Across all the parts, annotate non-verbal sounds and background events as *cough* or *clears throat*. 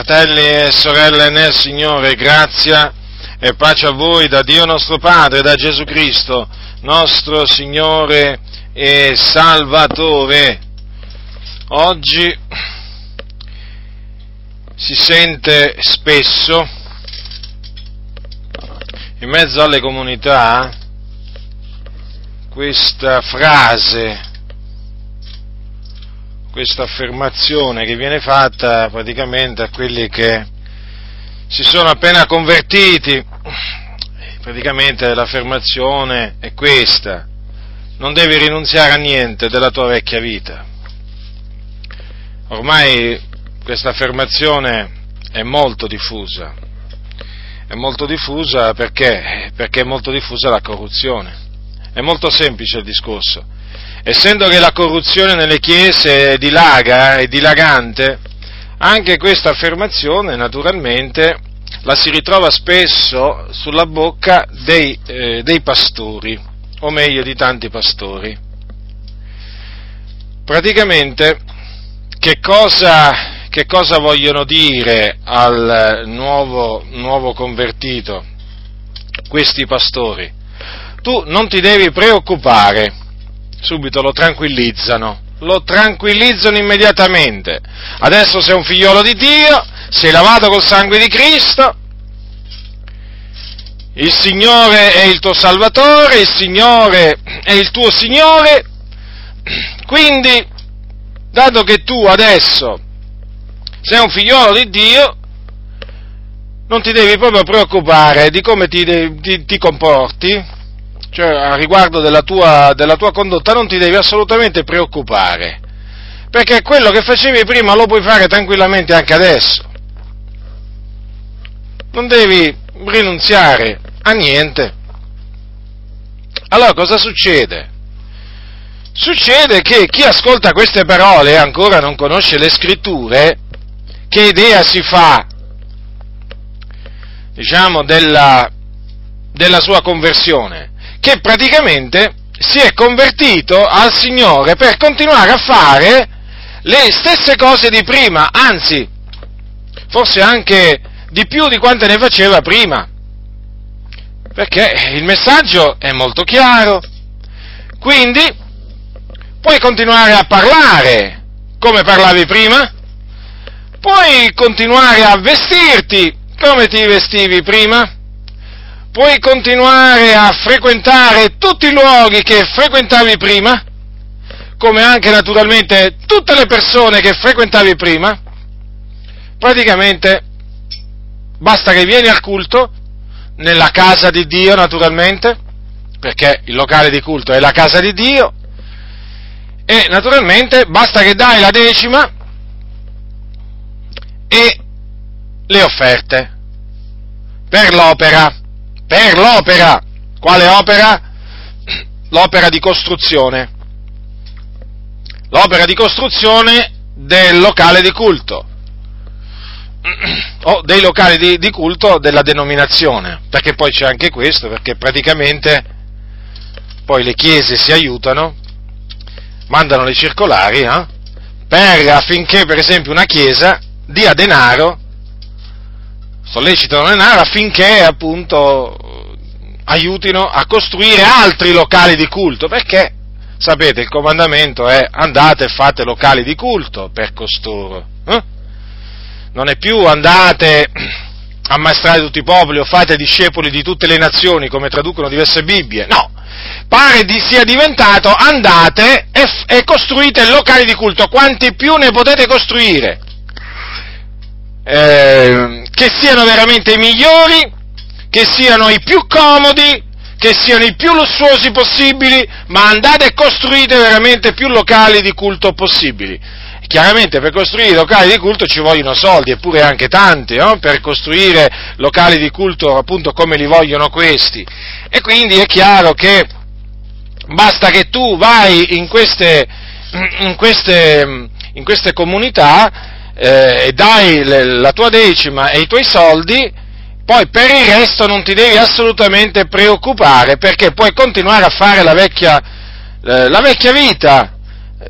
Fratelli e sorelle nel Signore, grazia e pace a voi da Dio nostro Padre, da Gesù Cristo, nostro Signore e Salvatore. Oggi si sente spesso in mezzo alle comunità questa frase questa affermazione che viene fatta praticamente a quelli che si sono appena convertiti. Praticamente l'affermazione è questa, non devi rinunziare a niente della tua vecchia vita. Ormai questa affermazione è molto diffusa, è molto diffusa perché? Perché è molto diffusa la corruzione. È molto semplice il discorso essendo che la corruzione nelle chiese dilaga, è dilagante, anche questa affermazione naturalmente la si ritrova spesso sulla bocca dei, eh, dei pastori, o meglio di tanti pastori. Praticamente che cosa, che cosa vogliono dire al nuovo, nuovo convertito questi pastori? Tu non ti devi preoccupare subito lo tranquillizzano, lo tranquillizzano immediatamente. Adesso sei un figliolo di Dio, sei lavato col sangue di Cristo, il Signore è il tuo Salvatore, il Signore è il tuo Signore, quindi, dato che tu adesso sei un figliolo di Dio, non ti devi proprio preoccupare di come ti, ti, ti comporti, cioè a riguardo della tua, della tua condotta non ti devi assolutamente preoccupare, perché quello che facevi prima lo puoi fare tranquillamente anche adesso. Non devi rinunziare a niente. Allora cosa succede? Succede che chi ascolta queste parole e ancora non conosce le scritture, che idea si fa, diciamo, della, della sua conversione? Che praticamente si è convertito al Signore per continuare a fare le stesse cose di prima, anzi, forse anche di più di quante ne faceva prima. Perché il messaggio è molto chiaro. Quindi puoi continuare a parlare come parlavi prima, puoi continuare a vestirti come ti vestivi prima, puoi continuare a frequentare tutti i luoghi che frequentavi prima, come anche naturalmente tutte le persone che frequentavi prima, praticamente basta che vieni al culto, nella casa di Dio naturalmente, perché il locale di culto è la casa di Dio, e naturalmente basta che dai la decima e le offerte per l'opera per l'opera. Quale opera? L'opera di costruzione. L'opera di costruzione del locale di culto o dei locali di, di, culto della denominazione, perché poi c'è anche questo, perché praticamente poi le chiese si aiutano, mandano le circolari eh, per, affinché per esempio una chiesa dia denaro sollecitano denaro affinché appunto aiutino a costruire altri locali di culto, perché sapete il comandamento è andate e fate locali di culto per costoro. Eh? Non è più andate a ammaestrare tutti i popoli o fate discepoli di tutte le nazioni come traducono diverse Bibbie, no, pare di sia diventato andate e, e costruite locali di culto, quanti più ne potete costruire eh, che siano veramente i migliori, che siano i più comodi, che siano i più lussuosi possibili, ma andate e costruite veramente più locali di culto possibili. Chiaramente per costruire locali di culto ci vogliono soldi, eppure anche tanti, no? per costruire locali di culto appunto come li vogliono questi. E quindi è chiaro che basta che tu vai in queste, in queste, in queste comunità eh, dai la tua decima e i tuoi soldi, poi per il resto non ti devi assolutamente preoccupare perché puoi continuare a fare la vecchia, eh, la vecchia vita,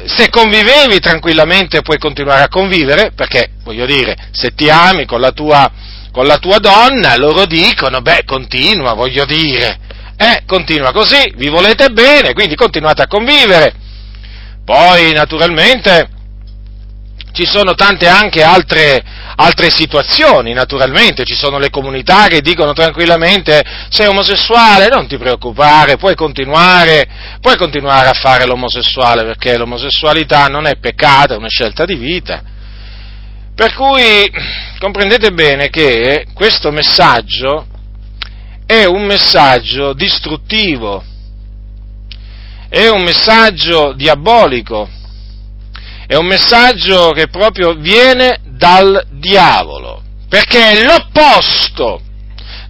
se convivevi tranquillamente puoi continuare a convivere, perché voglio dire, se ti ami con la tua, con la tua donna, loro dicono, beh, continua, voglio dire, eh, continua così, vi volete bene, quindi continuate a convivere. Poi, naturalmente, ci sono tante anche altre, altre situazioni, naturalmente, ci sono le comunità che dicono tranquillamente sei omosessuale, non ti preoccupare, puoi continuare, puoi continuare a fare l'omosessuale perché l'omosessualità non è peccato, è una scelta di vita. Per cui comprendete bene che questo messaggio è un messaggio distruttivo, è un messaggio diabolico, è un messaggio che proprio viene dal diavolo, perché è l'opposto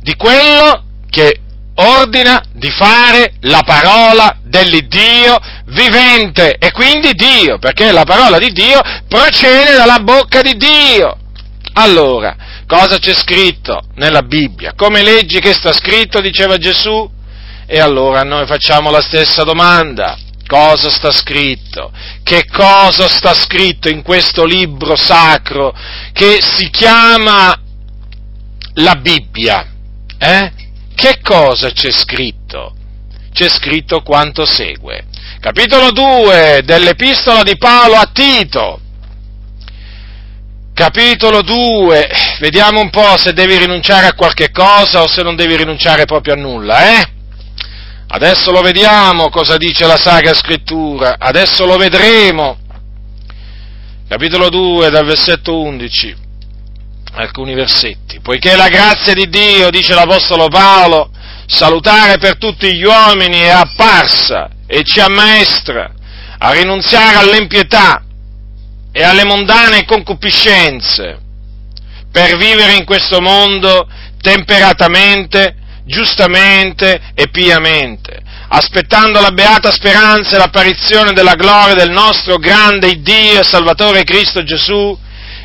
di quello che ordina di fare la parola dell'Iddio vivente e quindi Dio, perché la parola di Dio procede dalla bocca di Dio. Allora, cosa c'è scritto nella Bibbia? Come leggi che sta scritto, diceva Gesù? E allora noi facciamo la stessa domanda cosa sta scritto, che cosa sta scritto in questo libro sacro che si chiama la Bibbia. Eh? Che cosa c'è scritto? C'è scritto quanto segue. Capitolo 2 dell'epistola di Paolo a Tito. Capitolo 2, vediamo un po' se devi rinunciare a qualche cosa o se non devi rinunciare proprio a nulla, eh? Adesso lo vediamo cosa dice la Sacra Scrittura, adesso lo vedremo. Capitolo 2 dal versetto 11, alcuni versetti. Poiché la grazia di Dio, dice l'Apostolo Paolo, salutare per tutti gli uomini è apparsa e ci ammaestra a rinunziare all'impietà e alle mondane concupiscenze per vivere in questo mondo temperatamente giustamente e piamente, aspettando la beata speranza e l'apparizione della gloria del nostro grande Dio e Salvatore Cristo Gesù,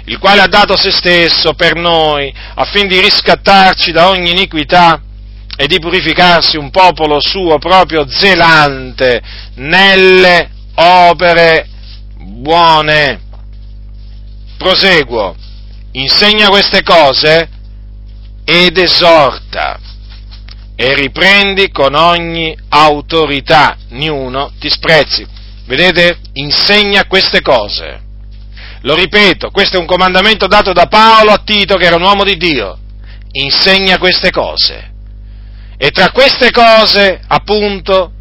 il quale ha dato se stesso per noi affin di riscattarci da ogni iniquità e di purificarsi un popolo suo proprio zelante nelle opere buone. Proseguo, insegna queste cose ed esorta e riprendi con ogni autorità, niuno ti sprezzi. Vedete? Insegna queste cose. Lo ripeto, questo è un comandamento dato da Paolo a Tito, che era un uomo di Dio. Insegna queste cose. E tra queste cose, appunto,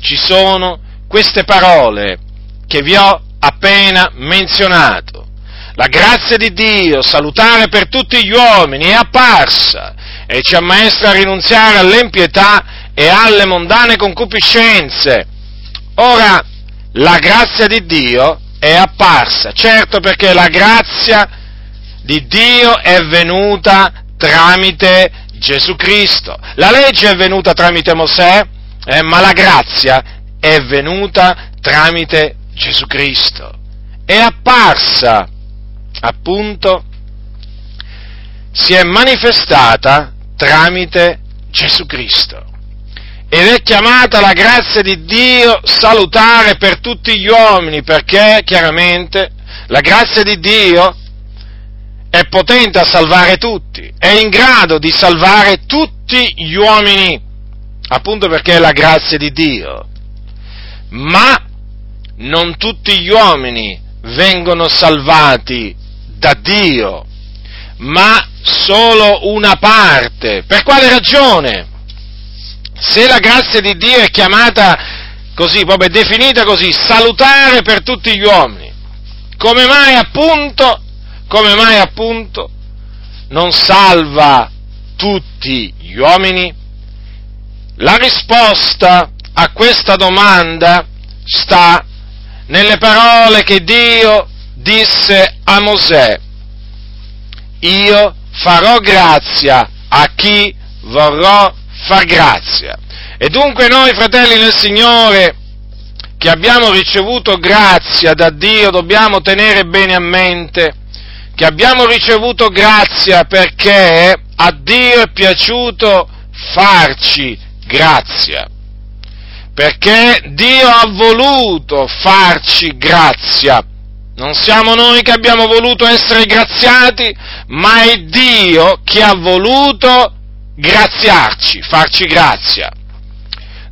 ci sono queste parole che vi ho appena menzionato. La grazia di Dio, salutare per tutti gli uomini, è apparsa e ci ammaestra a rinunziare all'empietà e alle mondane concupiscenze. Ora, la grazia di Dio è apparsa, certo perché la grazia di Dio è venuta tramite Gesù Cristo. La legge è venuta tramite Mosè, eh, ma la grazia è venuta tramite Gesù Cristo. È apparsa, appunto, si è manifestata tramite Gesù Cristo. Ed è chiamata la grazia di Dio salutare per tutti gli uomini, perché chiaramente la grazia di Dio è potente a salvare tutti, è in grado di salvare tutti gli uomini, appunto perché è la grazia di Dio. Ma non tutti gli uomini vengono salvati da Dio, ma solo una parte. Per quale ragione? Se la grazia di Dio è chiamata così, proprio è definita così, salutare per tutti gli uomini, come mai appunto, come mai appunto non salva tutti gli uomini? La risposta a questa domanda sta nelle parole che Dio disse a Mosè. Io farò grazia a chi vorrò far grazia. E dunque noi, fratelli nel Signore, che abbiamo ricevuto grazia da Dio, dobbiamo tenere bene a mente che abbiamo ricevuto grazia perché a Dio è piaciuto farci grazia. perché Dio ha voluto farci grazia. Non siamo noi che abbiamo voluto essere graziati, ma è Dio che ha voluto graziarci, farci grazia.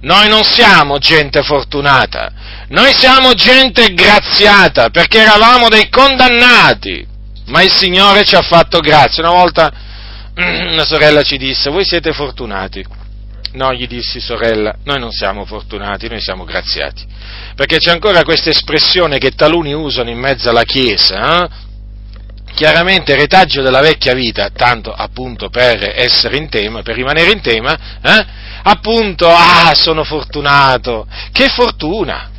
Noi non siamo gente fortunata, noi siamo gente graziata perché eravamo dei condannati, ma il Signore ci ha fatto grazia. Una volta *clears throat* una sorella ci disse, voi siete fortunati. No, gli dissi sorella, noi non siamo fortunati, noi siamo graziati. Perché c'è ancora questa espressione che taluni usano in mezzo alla Chiesa, eh? chiaramente retaggio della vecchia vita, tanto appunto per essere in tema, per rimanere in tema, eh? appunto, ah, sono fortunato, che fortuna!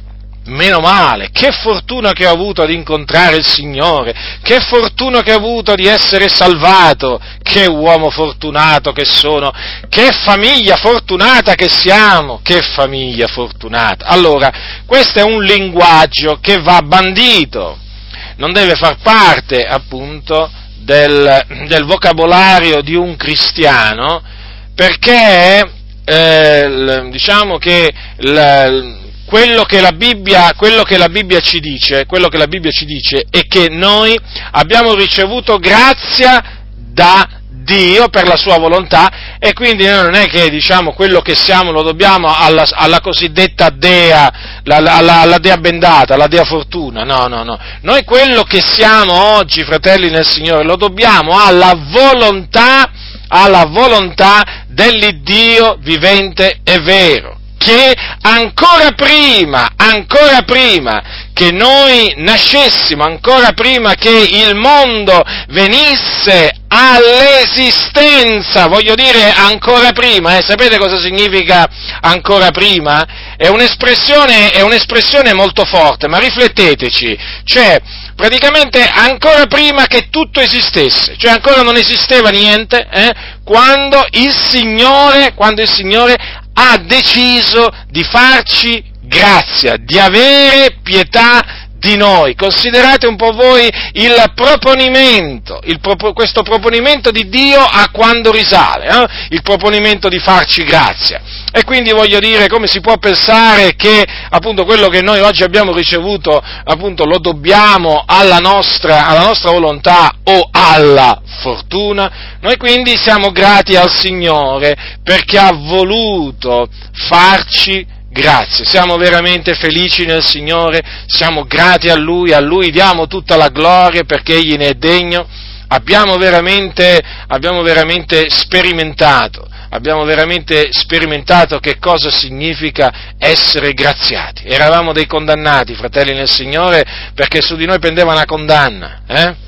Meno male, che fortuna che ho avuto ad incontrare il Signore, che fortuna che ho avuto di essere salvato, che uomo fortunato che sono, che famiglia fortunata che siamo, che famiglia fortunata. Allora, questo è un linguaggio che va bandito, non deve far parte appunto del, del vocabolario di un cristiano perché eh, diciamo che l, quello che, Bibbia, quello che, la Bibbia, ci dice, quello che la Bibbia ci dice è che noi abbiamo ricevuto grazia da Dio per la sua volontà e quindi noi non è che diciamo quello che siamo lo dobbiamo alla, alla cosiddetta dea, la, alla, alla, dea bendata, alla dea fortuna, no, no, no. Noi quello che siamo oggi, fratelli nel Signore, lo dobbiamo alla volontà, alla volontà dell'Iddio vivente e vero che ancora prima, ancora prima che noi nascessimo, ancora prima che il mondo venisse all'esistenza, voglio dire ancora prima, eh, sapete cosa significa ancora prima? È un'espressione, è un'espressione molto forte, ma rifletteteci, cioè praticamente ancora prima che tutto esistesse, cioè ancora non esisteva niente, eh, quando, il Signore, quando il Signore ha deciso di farci grazia, di avere pietà di noi. Considerate un po' voi il proponimento, il pro, questo proponimento di Dio a quando risale, eh? il proponimento di farci grazia. E quindi voglio dire, come si può pensare che appunto quello che noi oggi abbiamo ricevuto, appunto lo dobbiamo alla nostra, alla nostra volontà o alla fortuna? Noi quindi siamo grati al Signore perché ha voluto farci grazie, siamo veramente felici nel Signore, siamo grati a Lui, a Lui diamo tutta la gloria perché Egli ne è degno, abbiamo veramente, abbiamo veramente sperimentato, abbiamo veramente sperimentato che cosa significa essere graziati. Eravamo dei condannati, fratelli nel Signore, perché su di noi pendeva una condanna, eh?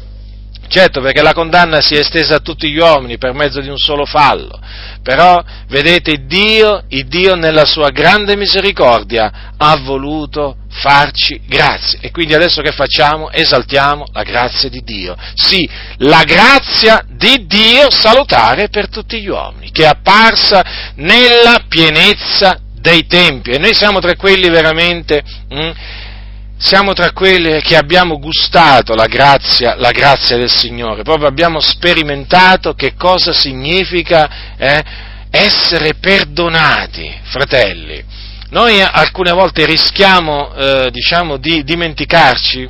Certo, perché la condanna si è estesa a tutti gli uomini per mezzo di un solo fallo, però vedete Dio, Dio nella sua grande misericordia ha voluto farci grazie e quindi adesso che facciamo? Esaltiamo la grazia di Dio. Sì, la grazia di Dio salutare per tutti gli uomini, che è apparsa nella pienezza dei tempi e noi siamo tra quelli veramente... Hm, siamo tra quelli che abbiamo gustato la grazia, la grazia del Signore, proprio abbiamo sperimentato che cosa significa eh, essere perdonati, fratelli. Noi alcune volte rischiamo, eh, diciamo, di dimenticarci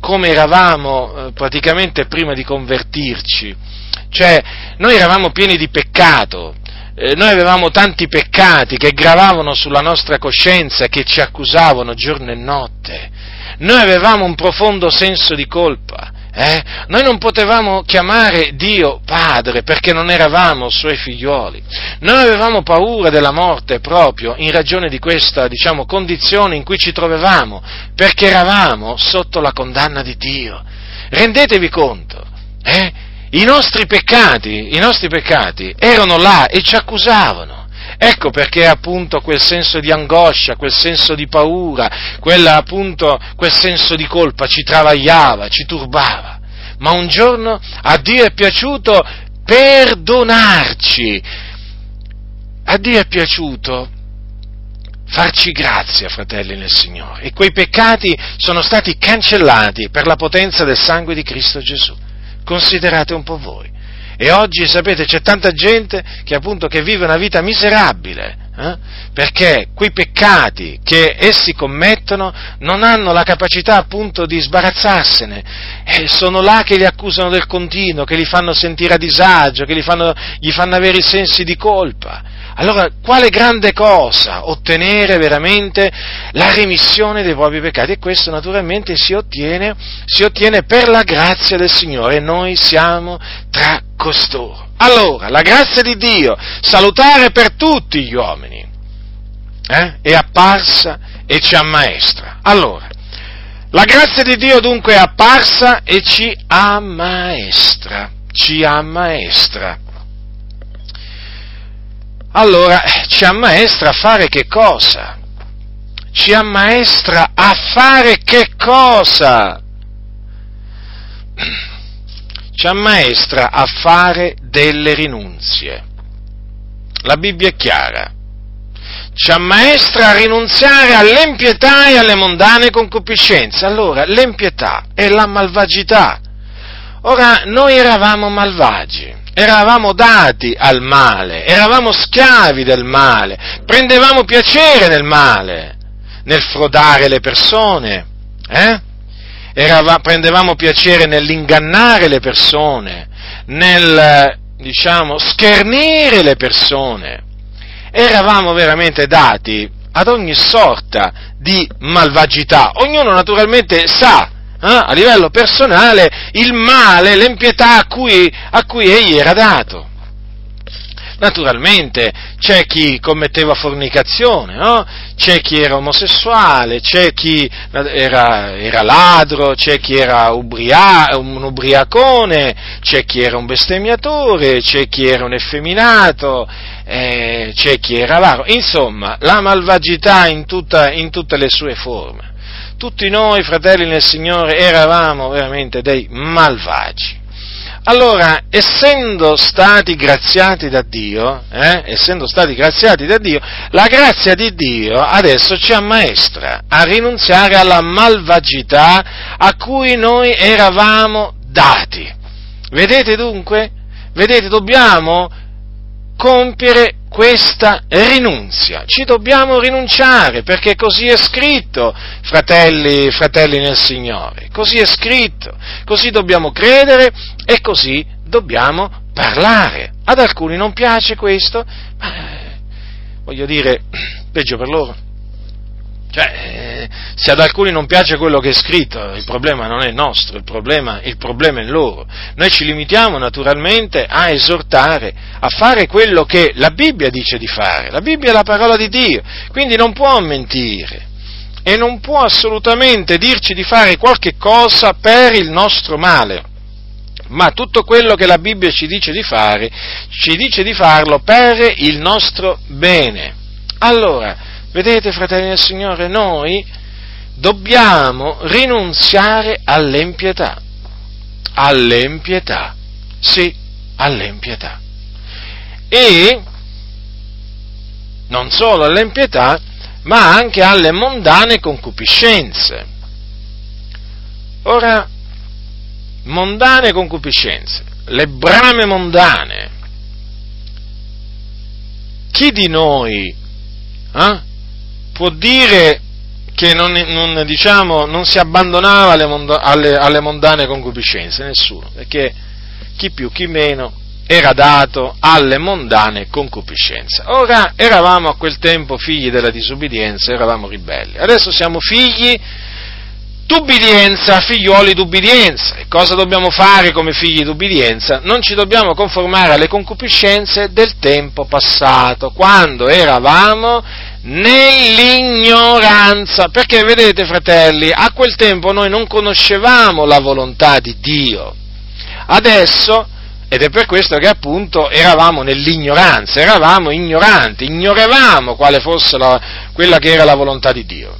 come eravamo eh, praticamente prima di convertirci, cioè noi eravamo pieni di peccato, eh, noi avevamo tanti peccati che gravavano sulla nostra coscienza, che ci accusavano giorno e notte. Noi avevamo un profondo senso di colpa. Eh? Noi non potevamo chiamare Dio Padre perché non eravamo suoi figlioli. Noi avevamo paura della morte proprio in ragione di questa, diciamo, condizione in cui ci trovavamo, perché eravamo sotto la condanna di Dio. Rendetevi conto, eh? I nostri peccati, i nostri peccati erano là e ci accusavano. Ecco perché appunto quel senso di angoscia, quel senso di paura, quel, appunto, quel senso di colpa ci travagliava, ci turbava. Ma un giorno a Dio è piaciuto perdonarci. A Dio è piaciuto farci grazia, fratelli nel Signore. E quei peccati sono stati cancellati per la potenza del sangue di Cristo Gesù. Considerate un po' voi. E oggi, sapete, c'è tanta gente che appunto che vive una vita miserabile, Eh? Perché quei peccati che essi commettono non hanno la capacità appunto di sbarazzarsene, e sono là che li accusano del continuo, che li fanno sentire a disagio, che fanno, gli fanno avere i sensi di colpa. Allora, quale grande cosa ottenere veramente la remissione dei propri peccati? E questo naturalmente si ottiene, si ottiene per la grazia del Signore noi siamo tra costoro. Allora, la grazia di Dio, salutare per tutti gli uomini, eh, è apparsa e ci ammaestra. Allora, la grazia di Dio dunque è apparsa e ci ammaestra, ci ammaestra. Allora, ci ammaestra a fare che cosa? Ci ammaestra a fare che cosa? Ci ammaestra a fare delle rinunzie. La Bibbia è chiara. Ci ammaestra a rinunziare all'empietà e alle mondane concupiscenze. Allora, l'empietà è la malvagità. Ora, noi eravamo malvagi, eravamo dati al male, eravamo schiavi del male, prendevamo piacere nel male, nel frodare le persone, eh? Erava, prendevamo piacere nell'ingannare le persone, nel, diciamo, schernire le persone. Eravamo veramente dati ad ogni sorta di malvagità. Ognuno naturalmente sa, eh, a livello personale, il male, l'empietà a cui, a cui egli era dato. Naturalmente c'è chi commetteva fornicazione, no? c'è chi era omosessuale, c'è chi era, era ladro, c'è chi era ubria, un ubriacone, c'è chi era un bestemmiatore, c'è chi era un effeminato, eh, c'è chi era avaro. Insomma, la malvagità in, tutta, in tutte le sue forme. Tutti noi, fratelli nel Signore, eravamo veramente dei malvagi. Allora, essendo stati graziati da Dio, eh, essendo stati graziati da Dio, la grazia di Dio adesso ci ammaestra a rinunziare alla malvagità a cui noi eravamo dati. Vedete dunque? Vedete, dobbiamo compiere questa rinunzia. Ci dobbiamo rinunciare perché così è scritto, fratelli, fratelli nel Signore. Così è scritto. Così dobbiamo credere e così dobbiamo parlare. Ad alcuni non piace questo, ma voglio dire, peggio per loro. Cioè, eh, se ad alcuni non piace quello che è scritto, il problema non è nostro, il problema, il problema è loro. Noi ci limitiamo naturalmente a esortare, a fare quello che la Bibbia dice di fare. La Bibbia è la parola di Dio, quindi non può mentire e non può assolutamente dirci di fare qualche cosa per il nostro male. Ma tutto quello che la Bibbia ci dice di fare, ci dice di farlo per il nostro bene. Allora, Vedete, fratelli del Signore, noi dobbiamo rinunziare all'empietà. All'empietà. Sì, all'empietà. E non solo all'empietà, ma anche alle mondane concupiscenze. Ora, mondane concupiscenze, le brame mondane. Chi di noi eh, può dire che non, non, diciamo, non si abbandonava alle, mondo, alle, alle, mondane concupiscenze, nessuno, perché chi più chi meno era dato alle mondane concupiscenze. Ora eravamo a quel tempo figli della disubbidienza, eravamo ribelli, adesso siamo figli d'ubbidienza, figlioli d'ubbidienza. E cosa dobbiamo fare come figli d'ubbidienza? Non ci dobbiamo conformare alle concupiscenze del tempo passato, quando eravamo nell'ignoranza, perché vedete fratelli, a quel tempo noi non conoscevamo la volontà di Dio. Adesso, ed è per questo che appunto eravamo nell'ignoranza, eravamo ignoranti, ignoravamo quale fosse la, quella che era la volontà di Dio.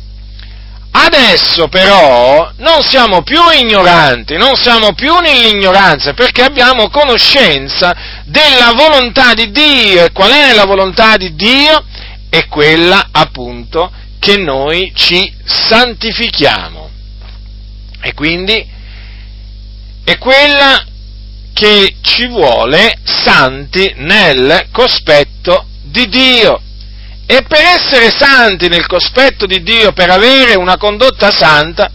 Adesso però non siamo più ignoranti, non siamo più nell'ignoranza perché abbiamo conoscenza della volontà di Dio e qual è la volontà di Dio? È quella appunto che noi ci santifichiamo. E quindi è quella che ci vuole santi nel cospetto di Dio. E per essere santi nel cospetto di Dio, per avere una condotta santa,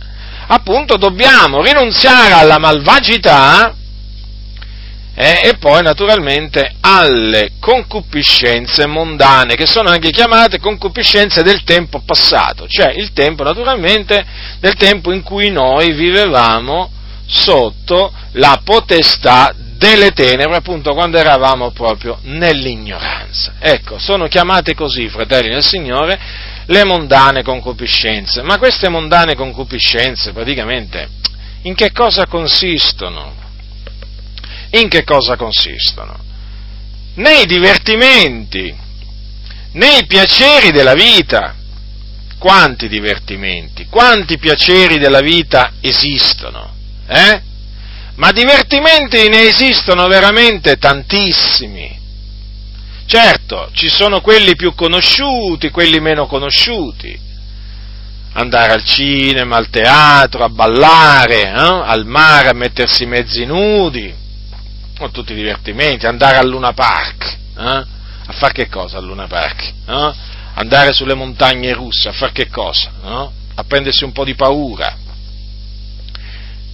appunto dobbiamo rinunziare alla malvagità eh, e poi naturalmente alle concupiscenze mondane, che sono anche chiamate concupiscenze del tempo passato, cioè il tempo naturalmente del tempo in cui noi vivevamo sotto la potestà delle tenebre, appunto quando eravamo proprio nell'ignoranza. Ecco, sono chiamate così, fratelli del Signore, le mondane concupiscenze. Ma queste mondane concupiscenze praticamente in che cosa consistono? In che cosa consistono? Nei divertimenti, nei piaceri della vita. Quanti divertimenti, quanti piaceri della vita esistono? Eh? ma divertimenti ne esistono veramente tantissimi. Certo, ci sono quelli più conosciuti, quelli meno conosciuti. Andare al cinema, al teatro, a ballare, eh? al mare, a mettersi mezzi nudi, sono tutti divertimenti. Andare al Luna Park, eh? a fare che cosa al Luna Park? Eh? Andare sulle montagne russe, a fare che cosa? A prendersi un po' di paura,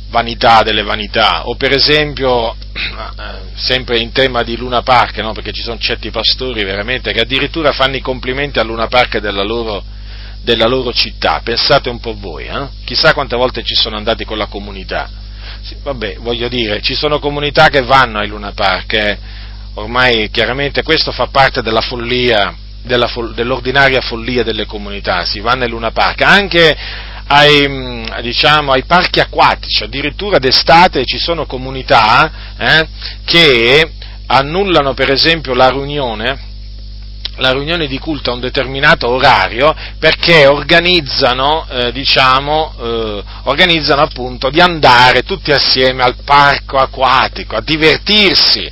vanità delle vanità, o per esempio, *clears throat* eh, sempre in tema di Luna Park, no? perché ci sono certi pastori veramente che addirittura fanno i complimenti a Luna Park della loro, della loro città, pensate un po' voi, eh? chissà quante volte ci sono andati con la comunità. Sì, vabbè, voglio dire, ci sono comunità che vanno ai Luna Park, eh? ormai chiaramente questo fa parte della follia, della, dell'ordinaria follia delle comunità, si vanno ai Luna Park, anche ai, mm, diciamo, ai parchi acquatici, addirittura d'estate ci sono comunità eh, che annullano per esempio la riunione, la riunione di culto a un determinato orario perché organizzano, eh, diciamo, eh, organizzano appunto di andare tutti assieme al parco acquatico a divertirsi.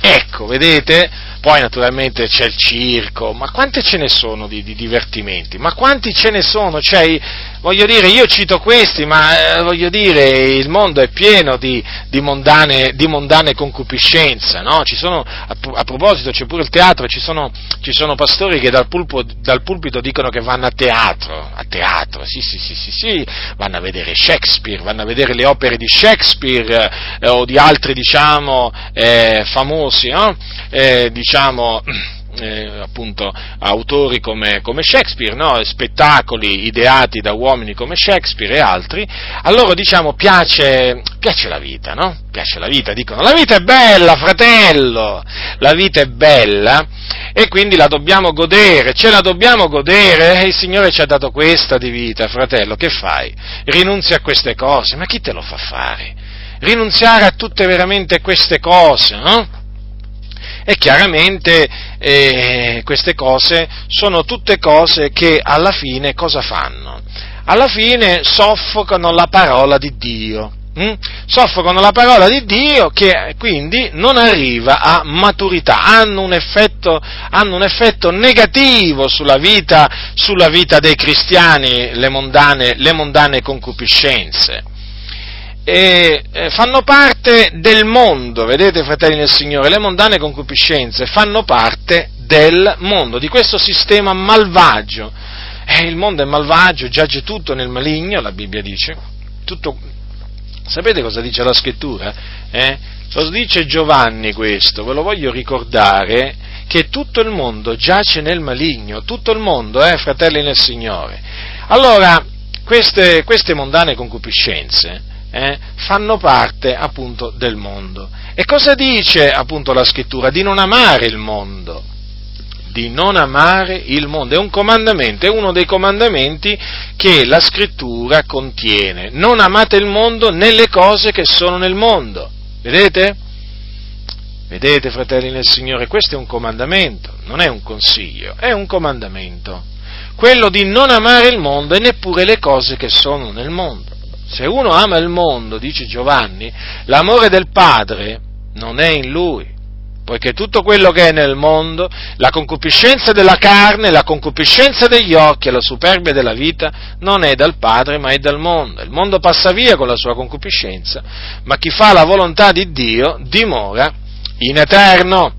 Ecco, vedete, poi naturalmente c'è il circo, ma quante ce ne sono di, di divertimenti? Ma quanti ce ne sono? Cioè, voglio dire, io cito questi, ma eh, voglio dire, il mondo è pieno di, di, mondane, di mondane, concupiscenza, no? Sono, a, a, proposito, c'è pure il teatro, ci sono, ci sono pastori che dal, pulpo, dal, pulpito dicono che vanno a teatro, a teatro, sì, sì, sì, sì, sì, vanno a vedere Shakespeare, vanno a vedere le opere di Shakespeare eh, o di altri, diciamo, eh, famosi, no? Eh, diciamo, *clears throat* eh, appunto autori come, come Shakespeare, no? spettacoli ideati da uomini come Shakespeare e altri, a loro diciamo piace, piace la vita, no? Piace la vita, dicono la vita è bella, fratello, la vita è bella e quindi la dobbiamo godere, ce la dobbiamo godere, il Signore ci ha dato questa di vita, fratello, che fai? Rinunzi a queste cose, ma chi te lo fa fare? Rinunziare a tutte veramente queste cose, no? E chiaramente eh, queste cose sono tutte cose che alla fine cosa fanno? Alla fine soffocano la parola di Dio. Hm? Soffocano la parola di Dio che quindi non arriva a maturità, hanno un effetto, hanno un effetto negativo sulla vita, sulla vita, dei cristiani, le mondane, le mondane concupiscenze e eh, fanno parte del mondo, vedete fratelli del Signore, le mondane concupiscenze fanno parte del mondo, di questo sistema malvagio. Eh, il mondo è malvagio, giace tutto nel maligno, la Bibbia dice. Tutto... Sapete cosa dice la scrittura? Eh? Lo dice Giovanni questo, ve lo voglio ricordare, che tutto il mondo giace nel maligno, tutto il mondo, eh, fratelli nel Signore. Allora, queste, queste mondane concupiscenze, eh, fanno parte appunto del mondo. E cosa dice appunto la scrittura? Di non amare il mondo. Di non amare il mondo. È un comandamento, è uno dei comandamenti che la scrittura contiene. Non amate il mondo nelle cose che sono nel mondo. Vedete? Vedete, fratelli nel Signore, questo è un comandamento, non è un consiglio, è un comandamento. Quello di non amare il mondo e neppure le cose che sono nel mondo. Se uno ama il mondo, dice Giovanni, l'amore del Padre non è in lui, poiché tutto quello che è nel mondo, la concupiscenza della carne, la concupiscenza degli occhi e la superbia della vita, non è dal Padre ma è dal mondo. Il mondo passa via con la sua concupiscenza, ma chi fa la volontà di Dio dimora in eterno.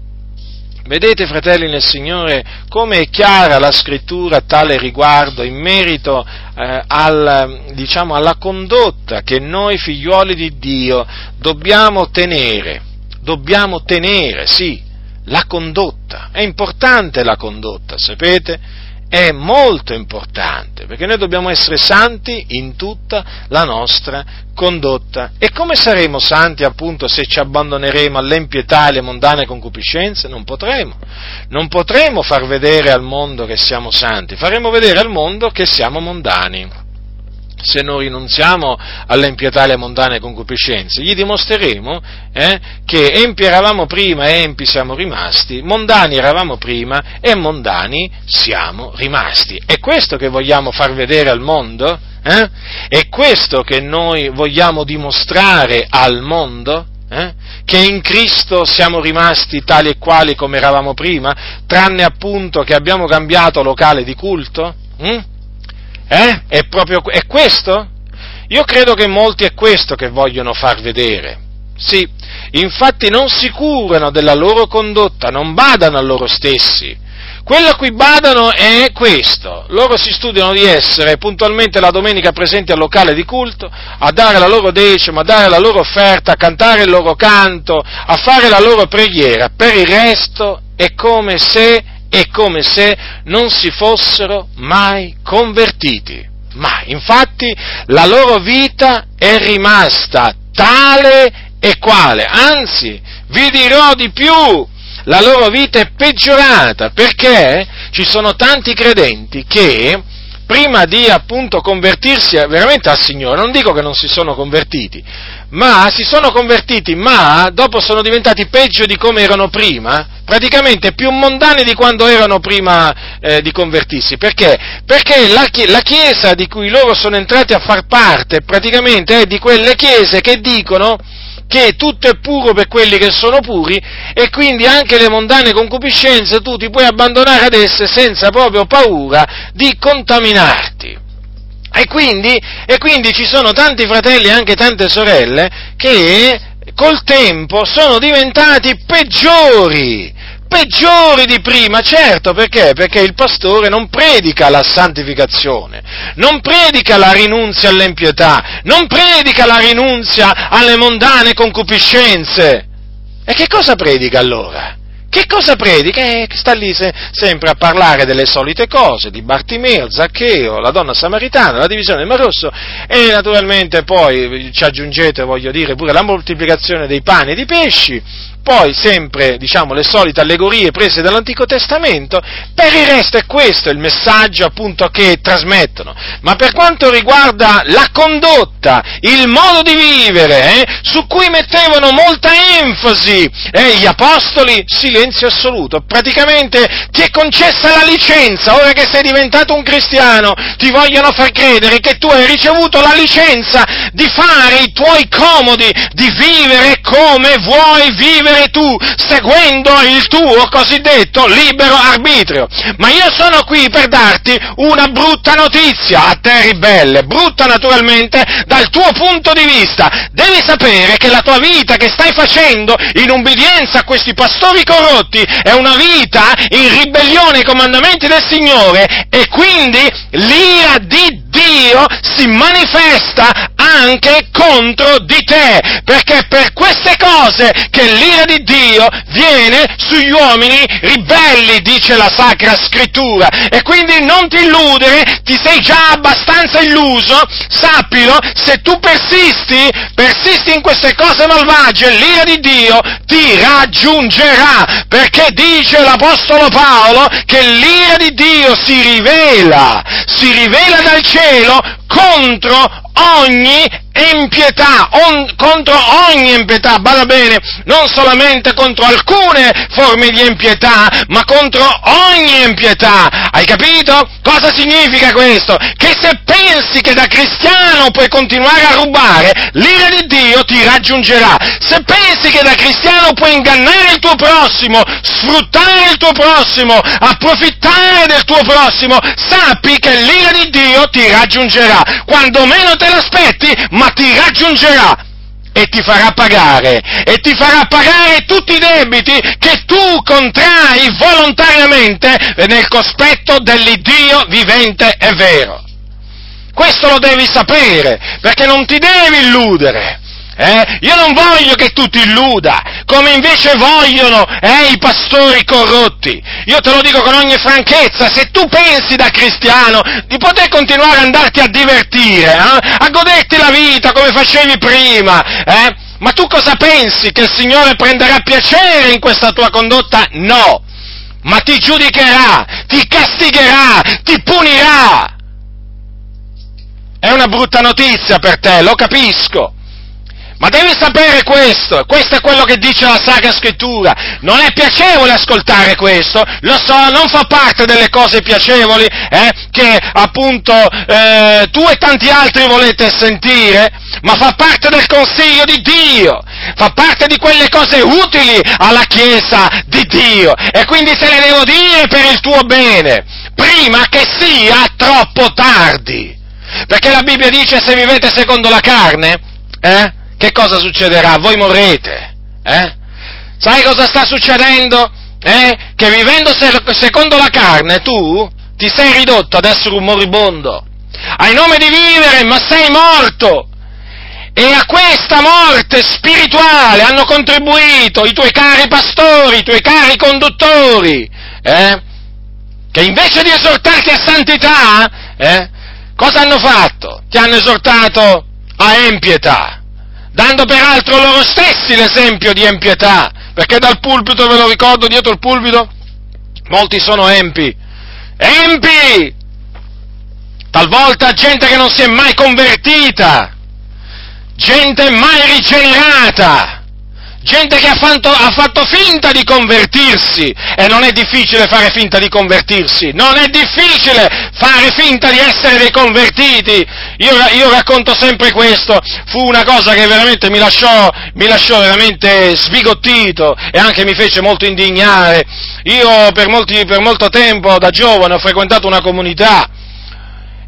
Vedete, fratelli nel Signore, come è chiara la scrittura a tale riguardo in merito eh, al, diciamo, alla condotta che noi figliuoli di Dio dobbiamo tenere, dobbiamo tenere, sì, la condotta. È importante la condotta, sapete? È molto importante, perché noi dobbiamo essere santi in tutta la nostra condotta. E come saremo santi appunto se ci abbandoneremo all'empietà e alle mondane concupiscenze? Non potremo. Non potremo far vedere al mondo che siamo santi, faremo vedere al mondo che siamo mondani se non rinunziamo all'empietà e alle mondane concupiscenze, gli dimostreremo eh, che empi eravamo prima e empi siamo rimasti, mondani eravamo prima e mondani siamo rimasti. È questo che vogliamo far vedere al mondo? Eh? È questo che noi vogliamo dimostrare al mondo? Eh? Che in Cristo siamo rimasti tali e quali come eravamo prima, tranne appunto che abbiamo cambiato locale di culto? Mm? Eh? È proprio è questo? Io credo che molti è questo che vogliono far vedere. Sì, infatti non si curano della loro condotta, non badano a loro stessi. Quello a cui badano è questo. Loro si studiano di essere puntualmente la domenica presenti al locale di culto, a dare la loro decima, a dare la loro offerta, a cantare il loro canto, a fare la loro preghiera. Per il resto è come se è come se non si fossero mai convertiti. Ma infatti la loro vita è rimasta tale e quale, anzi vi dirò di più, la loro vita è peggiorata perché ci sono tanti credenti che prima di appunto convertirsi veramente al Signore, non dico che non si sono convertiti, ma si sono convertiti, ma dopo sono diventati peggio di come erano prima, praticamente più mondani di quando erano prima eh, di convertirsi. Perché? Perché la, la, Chiesa di cui loro sono entrati a far parte praticamente è di quelle chiese che dicono che tutto è puro per quelli che sono puri e quindi anche le mondane concupiscenze tu ti puoi abbandonare ad esse senza proprio paura di contaminarti. E quindi, e quindi ci sono tanti fratelli e anche tante sorelle che col tempo sono diventati peggiori, peggiori di prima, certo, perché? Perché il pastore non predica la santificazione, non predica la rinunzia all'empietà, non predica la rinunzia alle mondane concupiscenze. E che cosa predica allora? Che cosa predica? Eh, sta lì se, sempre a parlare delle solite cose, di Bartimeo, Zaccheo, la donna samaritana, la divisione del Mar Rosso e naturalmente poi ci aggiungete, voglio dire, pure la moltiplicazione dei pani e dei pesci poi sempre, diciamo, le solite allegorie prese dall'Antico Testamento, per il resto è questo il messaggio appunto che trasmettono. Ma per quanto riguarda la condotta, il modo di vivere, eh, su cui mettevano molta enfasi eh, gli apostoli, silenzio assoluto. Praticamente ti è concessa la licenza, ora che sei diventato un cristiano, ti vogliono far credere che tu hai ricevuto la licenza di fare i tuoi comodi, di vivere come vuoi vivere vivere tu seguendo il tuo cosiddetto libero arbitrio. Ma io sono qui per darti una brutta notizia a te ribelle, brutta naturalmente dal tuo punto di vista. Devi sapere che la tua vita che stai facendo in ubbidienza a questi pastori corrotti è una vita in ribellione ai comandamenti del Signore e quindi l'ira di Dio si manifesta anche contro di te, perché per queste cose che l'ira di Dio viene sugli uomini ribelli, dice la Sacra Scrittura, e quindi non ti illudere, ti sei già abbastanza illuso, sappilo, se tu persisti, persisti in queste cose malvagie, l'ira di Dio ti raggiungerà, perché dice l'Apostolo Paolo che l'ira di Dio si rivela, si rivela dal cielo, cielo contro ogni empietà, on, contro ogni empietà, bada bene, non solamente contro alcune forme di empietà, ma contro ogni empietà. Hai capito? Cosa significa questo? Che se pensi che da cristiano puoi continuare a rubare, l'ira di Dio ti raggiungerà. Se pensi che da cristiano puoi ingannare il tuo prossimo, sfruttare il tuo prossimo, approfittare del tuo prossimo, sappi che l'ira di Dio ti raggiungerà. Quando meno te l'aspetti, ma ti raggiungerà. e ti farà pagare, e ti farà pagare tutti i debiti che tu contrai volontariamente nel cospetto dell'Iddio vivente e vero. Questo lo devi sapere, perché non ti devi illudere. Eh? Io non voglio che tu ti illuda, come invece vogliono eh, i pastori corrotti. Io te lo dico con ogni franchezza, se tu pensi da cristiano di poter continuare ad andarti a divertire, eh, a goderti la vita come facevi prima, eh, ma tu cosa pensi? Che il Signore prenderà piacere in questa tua condotta? No! Ma ti giudicherà, ti castigherà, ti punirà! È una brutta notizia per te, lo capisco. Ma devi sapere questo, questo è quello che dice la Sacra Scrittura. Non è piacevole ascoltare questo, lo so, non fa parte delle cose piacevoli eh, che appunto eh, tu e tanti altri volete sentire, ma fa parte del consiglio di Dio, fa parte di quelle cose utili alla Chiesa di Dio e quindi se le devo dire per il tuo bene, prima che sia troppo tardi. Perché la Bibbia dice se vivete secondo la carne, eh? Che cosa succederà? Voi morrete. Eh? Sai cosa sta succedendo? Eh? Che vivendo secondo la carne tu ti sei ridotto ad essere un moribondo. Hai nome di vivere, ma sei morto. E a questa morte spirituale hanno contribuito i tuoi cari pastori, i tuoi cari conduttori, eh? che invece di esortarti a santità, eh? cosa hanno fatto? Ti hanno esortato a empietà dando peraltro loro stessi l'esempio di empietà, perché dal pulpito, ve lo ricordo, dietro il pulpito, molti sono empi. Empi! Talvolta gente che non si è mai convertita, gente mai rigenerata gente che ha fatto, ha fatto, finta di convertirsi e non è difficile fare finta di convertirsi, non è difficile fare finta di essere dei convertiti. Io, io racconto sempre questo, fu una cosa che veramente mi lasciò, mi lasciò veramente sbigottito e anche mi fece molto indignare. Io per, molti, per molto tempo da giovane ho frequentato una comunità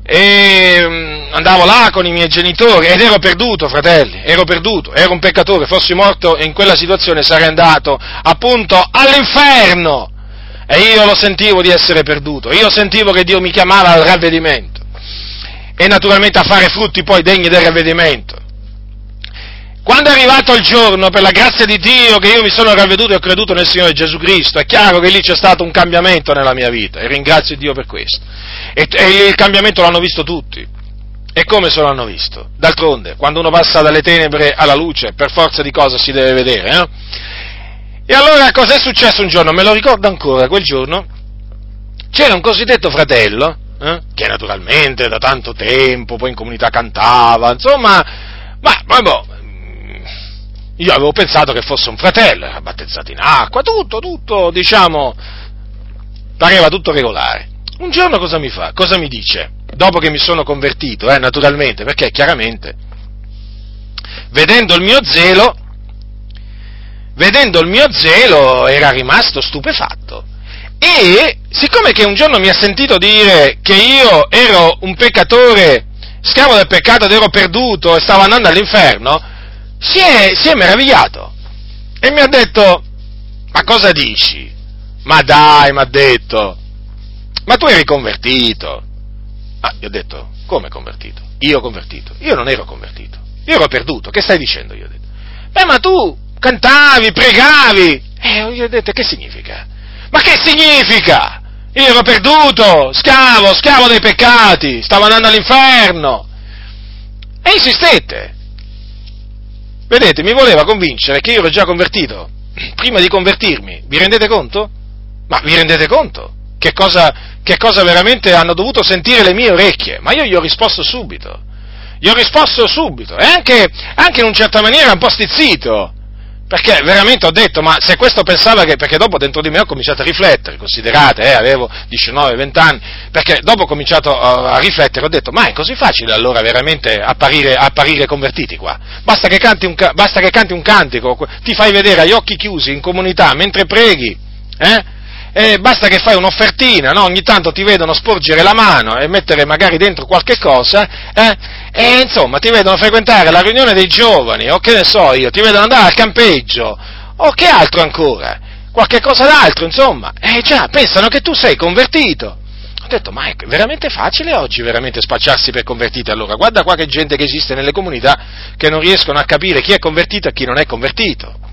e mm, andavo là con i miei genitori ed ero perduto, fratelli, ero perduto, ero un peccatore, fossi morto in quella situazione sarei andato appunto all'inferno e io lo sentivo di essere perduto, io sentivo che Dio mi chiamava al ravvedimento e naturalmente a fare frutti poi degni del ravvedimento. Quando è arrivato il giorno, per la grazia di Dio, che io mi sono ravveduto e ho creduto nel Signore Gesù Cristo, è chiaro che lì c'è stato un cambiamento nella mia vita e ringrazio Dio per questo. E, e il cambiamento l'hanno visto tutti. E come se lo hanno visto? D'altronde, quando uno passa dalle tenebre alla luce, per forza di cosa si deve vedere, eh? E allora cos'è successo un giorno? Me lo ricordo ancora, quel giorno c'era un cosiddetto fratello, eh? che naturalmente da tanto tempo poi in comunità cantava, insomma, ma, ma boh, io avevo pensato che fosse un fratello, era battezzato in acqua, tutto, tutto, diciamo, pareva tutto regolare. Un giorno cosa mi fa? Cosa mi dice? Dopo che mi sono convertito, eh, naturalmente, perché chiaramente, vedendo il mio zelo, vedendo il mio zelo era rimasto stupefatto. E siccome che un giorno mi ha sentito dire che io ero un peccatore, schiavo del peccato ed ero perduto e stavo andando all'inferno, si è, si è meravigliato e mi ha detto, ma cosa dici? Ma dai, mi ha detto, ma tu eri convertito. Ah, gli ho detto, come convertito? Io convertito. Io non ero convertito. Io ero perduto. Che stai dicendo? Io ho detto. Beh, ma tu cantavi, pregavi. Eh, gli ho detto, che significa? Ma che significa? Io ero perduto, schiavo, schiavo dei peccati, stavo andando all'inferno. E insistette. Vedete, mi voleva convincere che io ero già convertito, *clears throat* prima di convertirmi. Vi rendete conto? Ma vi rendete conto? Che cosa, che cosa veramente hanno dovuto sentire le mie orecchie? Ma io gli ho risposto subito. Gli ho risposto subito, e anche, anche in una certa maniera un po' stizzito. Perché veramente ho detto, ma se questo pensava che, perché dopo dentro di me ho cominciato a riflettere, considerate, eh, avevo 19-20 anni, perché dopo ho cominciato a, riflettere, ho detto, ma è così facile allora veramente apparire, apparire convertiti qua? Basta che, un, basta che, canti un, cantico, ti fai vedere agli occhi chiusi in comunità mentre preghi, eh? Eh, basta che fai un'offertina, no? ogni tanto ti vedono sporgere la mano e mettere magari dentro qualche cosa, eh? e insomma ti vedono frequentare la riunione dei giovani, o che ne so io, ti vedono andare al campeggio, o che altro ancora, qualche cosa d'altro, insomma, e già, pensano che tu sei convertito. Ho detto, ma è veramente facile oggi veramente spacciarsi per convertiti allora? Guarda qua che gente che esiste nelle comunità che non riescono a capire chi è convertito e chi non è convertito.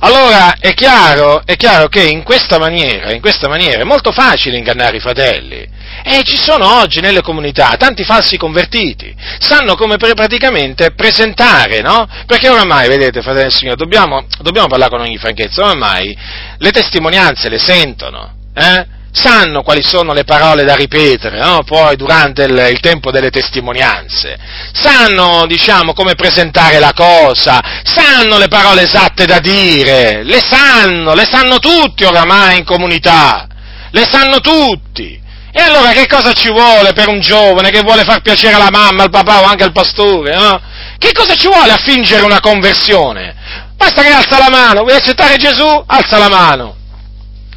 Allora è chiaro, è chiaro, che in questa, maniera, in questa maniera è molto facile ingannare i fratelli. E ci sono oggi nelle comunità tanti falsi convertiti, sanno come praticamente presentare, no? Perché oramai, vedete, fratelli del Signore, dobbiamo, dobbiamo parlare con ogni franchezza, oramai le testimonianze le sentono, eh? Sanno quali sono le parole da ripetere, no? poi durante il, il, tempo delle testimonianze, sanno, diciamo, come presentare la cosa, sanno le parole esatte da dire, le sanno, le sanno tutti oramai in comunità, le sanno tutti. E allora che cosa ci vuole per un giovane che vuole far piacere alla mamma, al papà o anche al pastore? No? Che cosa ci vuole a fingere una conversione? Basta che alza la mano, vuoi accettare Gesù? Alza la mano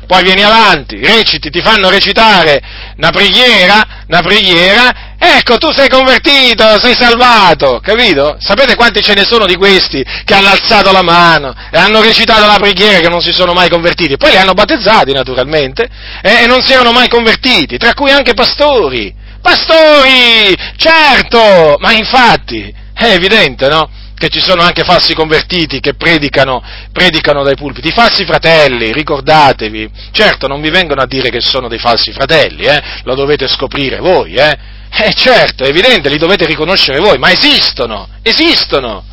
poi vieni avanti, reciti, ti fanno recitare una preghiera, una preghiera, ecco tu sei convertito, sei salvato, capito? Sapete quanti ce ne sono di questi che hanno alzato la mano e hanno recitato la preghiera che non si sono mai convertiti? Poi li hanno battezzati naturalmente eh, e non si erano mai convertiti, tra cui anche pastori. Pastori, certo, ma infatti è evidente, no? Che ci sono anche falsi convertiti che predicano, predicano dai pulpiti, i falsi fratelli, ricordatevi, certo non vi vengono a dire che sono dei falsi fratelli, eh? lo dovete scoprire voi, eh? eh certo, è evidente, li dovete riconoscere voi, ma esistono, esistono,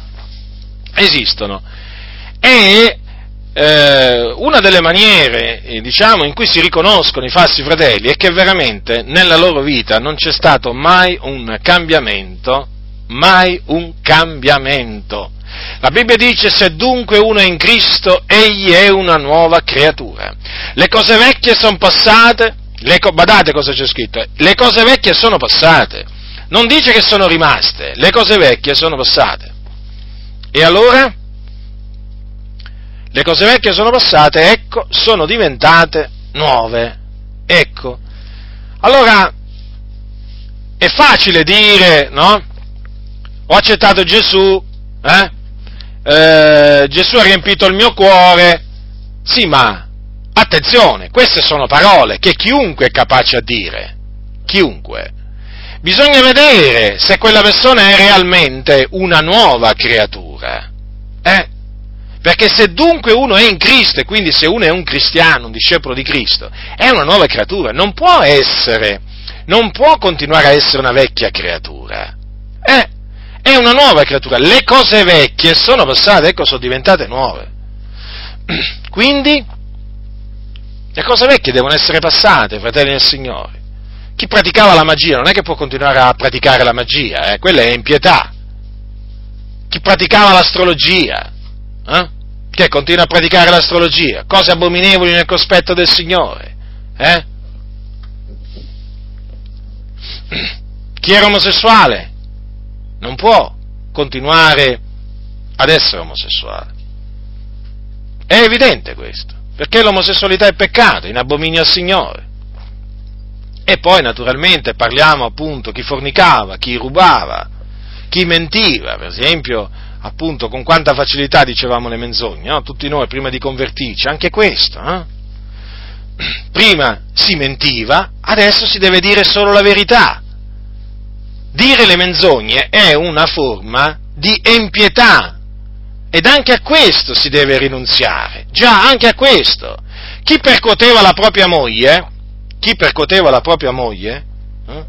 esistono. E eh, una delle maniere, eh, diciamo, in cui si riconoscono i falsi fratelli è che veramente nella loro vita non c'è stato mai un cambiamento mai un cambiamento. La Bibbia dice se dunque uno è in Cristo, egli è una nuova creatura. Le cose vecchie sono passate, co- badate cosa c'è scritto, le cose vecchie sono passate, non dice che sono rimaste, le cose vecchie sono passate. E allora? Le cose vecchie sono passate, ecco, sono diventate nuove. Ecco. Allora, è facile dire, no? Ho accettato Gesù, eh? Eh, Gesù ha riempito il mio cuore, sì ma attenzione, queste sono parole che chiunque è capace a dire, chiunque. Bisogna vedere se quella persona è realmente una nuova creatura, eh? Perché se dunque uno è in Cristo, e quindi se uno è un cristiano, un discepolo di Cristo, è una nuova creatura, non può essere, non può continuare a essere una vecchia creatura. È una nuova creatura. Le cose vecchie sono passate, ecco, sono diventate nuove. *clears throat* Quindi, le cose vecchie devono essere passate, fratelli del Signore. Chi praticava la magia non è che può continuare a praticare la magia, eh? quella è impietà. Chi praticava l'astrologia, eh? che continua a praticare l'astrologia, cose abominevoli nel cospetto del Signore. Eh? *clears throat* Chi era omosessuale non può continuare ad essere omosessuale. È evidente questo, perché l'omosessualità è peccato, in abominio al Signore. E poi naturalmente parliamo appunto chi fornicava, chi rubava, chi mentiva, per esempio appunto con quanta facilità dicevamo le menzogne, no? tutti noi prima di convertirci, anche questo. Eh? Prima si mentiva, adesso si deve dire solo la verità dire le menzogne è una forma di empietà ed anche a questo si deve rinunziare, già anche a questo. Chi percuoteva la propria moglie, chi percuoteva la propria moglie, eh,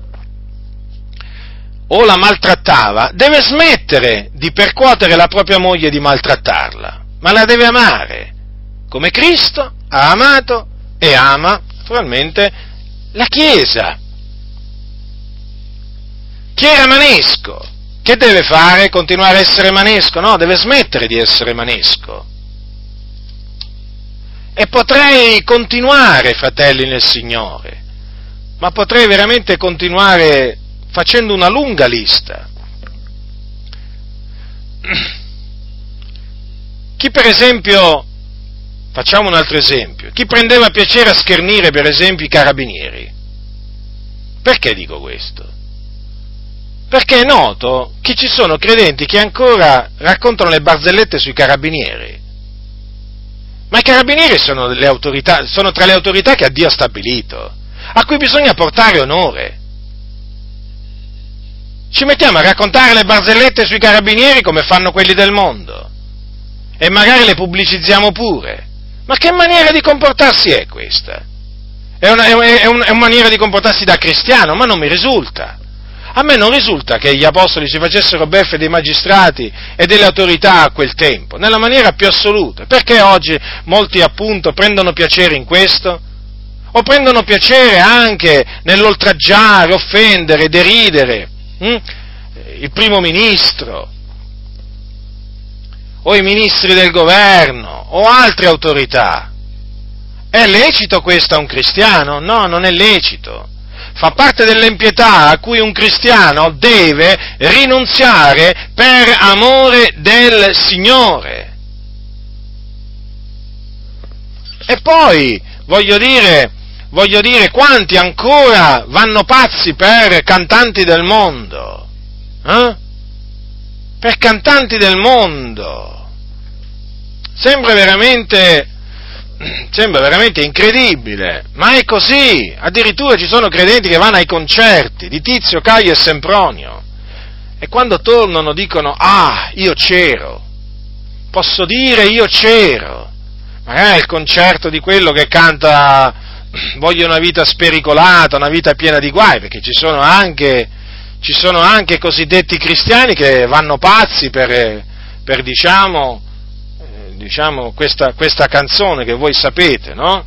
o la maltrattava, deve smettere di percuotere la propria moglie e di maltrattarla, ma la deve amare, come Cristo ha amato e ama, naturalmente, la Chiesa. Chi era manesco? Che deve fare? Continuare a essere manesco? No, deve smettere di essere manesco. E potrei continuare, fratelli nel Signore, ma potrei veramente continuare facendo una lunga lista. Chi per esempio Facciamo un altro esempio. Chi prendeva piacere a schernire, per esempio, i carabinieri? Perché dico questo? Perché è noto che ci sono credenti che ancora raccontano le barzellette sui carabinieri. Ma i carabinieri sono, autorità, sono tra le autorità che Dio ha stabilito, a cui bisogna portare onore. Ci mettiamo a raccontare le barzellette sui carabinieri come fanno quelli del mondo e magari le pubblicizziamo pure. Ma che maniera di comportarsi è questa? È una, è, una, è una maniera di comportarsi da cristiano, ma non mi risulta. A me non risulta che gli apostoli si facessero beffe dei magistrati e delle autorità a quel tempo, nella maniera più assoluta. Perché oggi molti appunto prendono piacere in questo? O prendono piacere anche nell'oltraggiare, offendere, deridere hm? il primo ministro, o i ministri del governo o altre autorità. È lecito questo a un cristiano? No, non è lecito. Fa parte dell'impietà a cui un cristiano deve rinunziare per amore del Signore. E poi, voglio dire, voglio dire, quanti ancora vanno pazzi per cantanti del mondo? Eh? Per cantanti del mondo Sembra veramente, *clears throat* sembra veramente incredibile, ma è così. Addirittura ci sono credenti che vanno ai concerti di Tizio, Caio e Sempronio e quando tornano dicono, ah, io c'ero, posso dire io c'ero. Magari il concerto di quello che canta *clears throat* voglio una vita spericolata, una vita piena di guai, perché ci sono anche, ci sono anche cosiddetti cristiani che vanno pazzi per, per diciamo, diciamo, questa, questa canzone che voi sapete, no?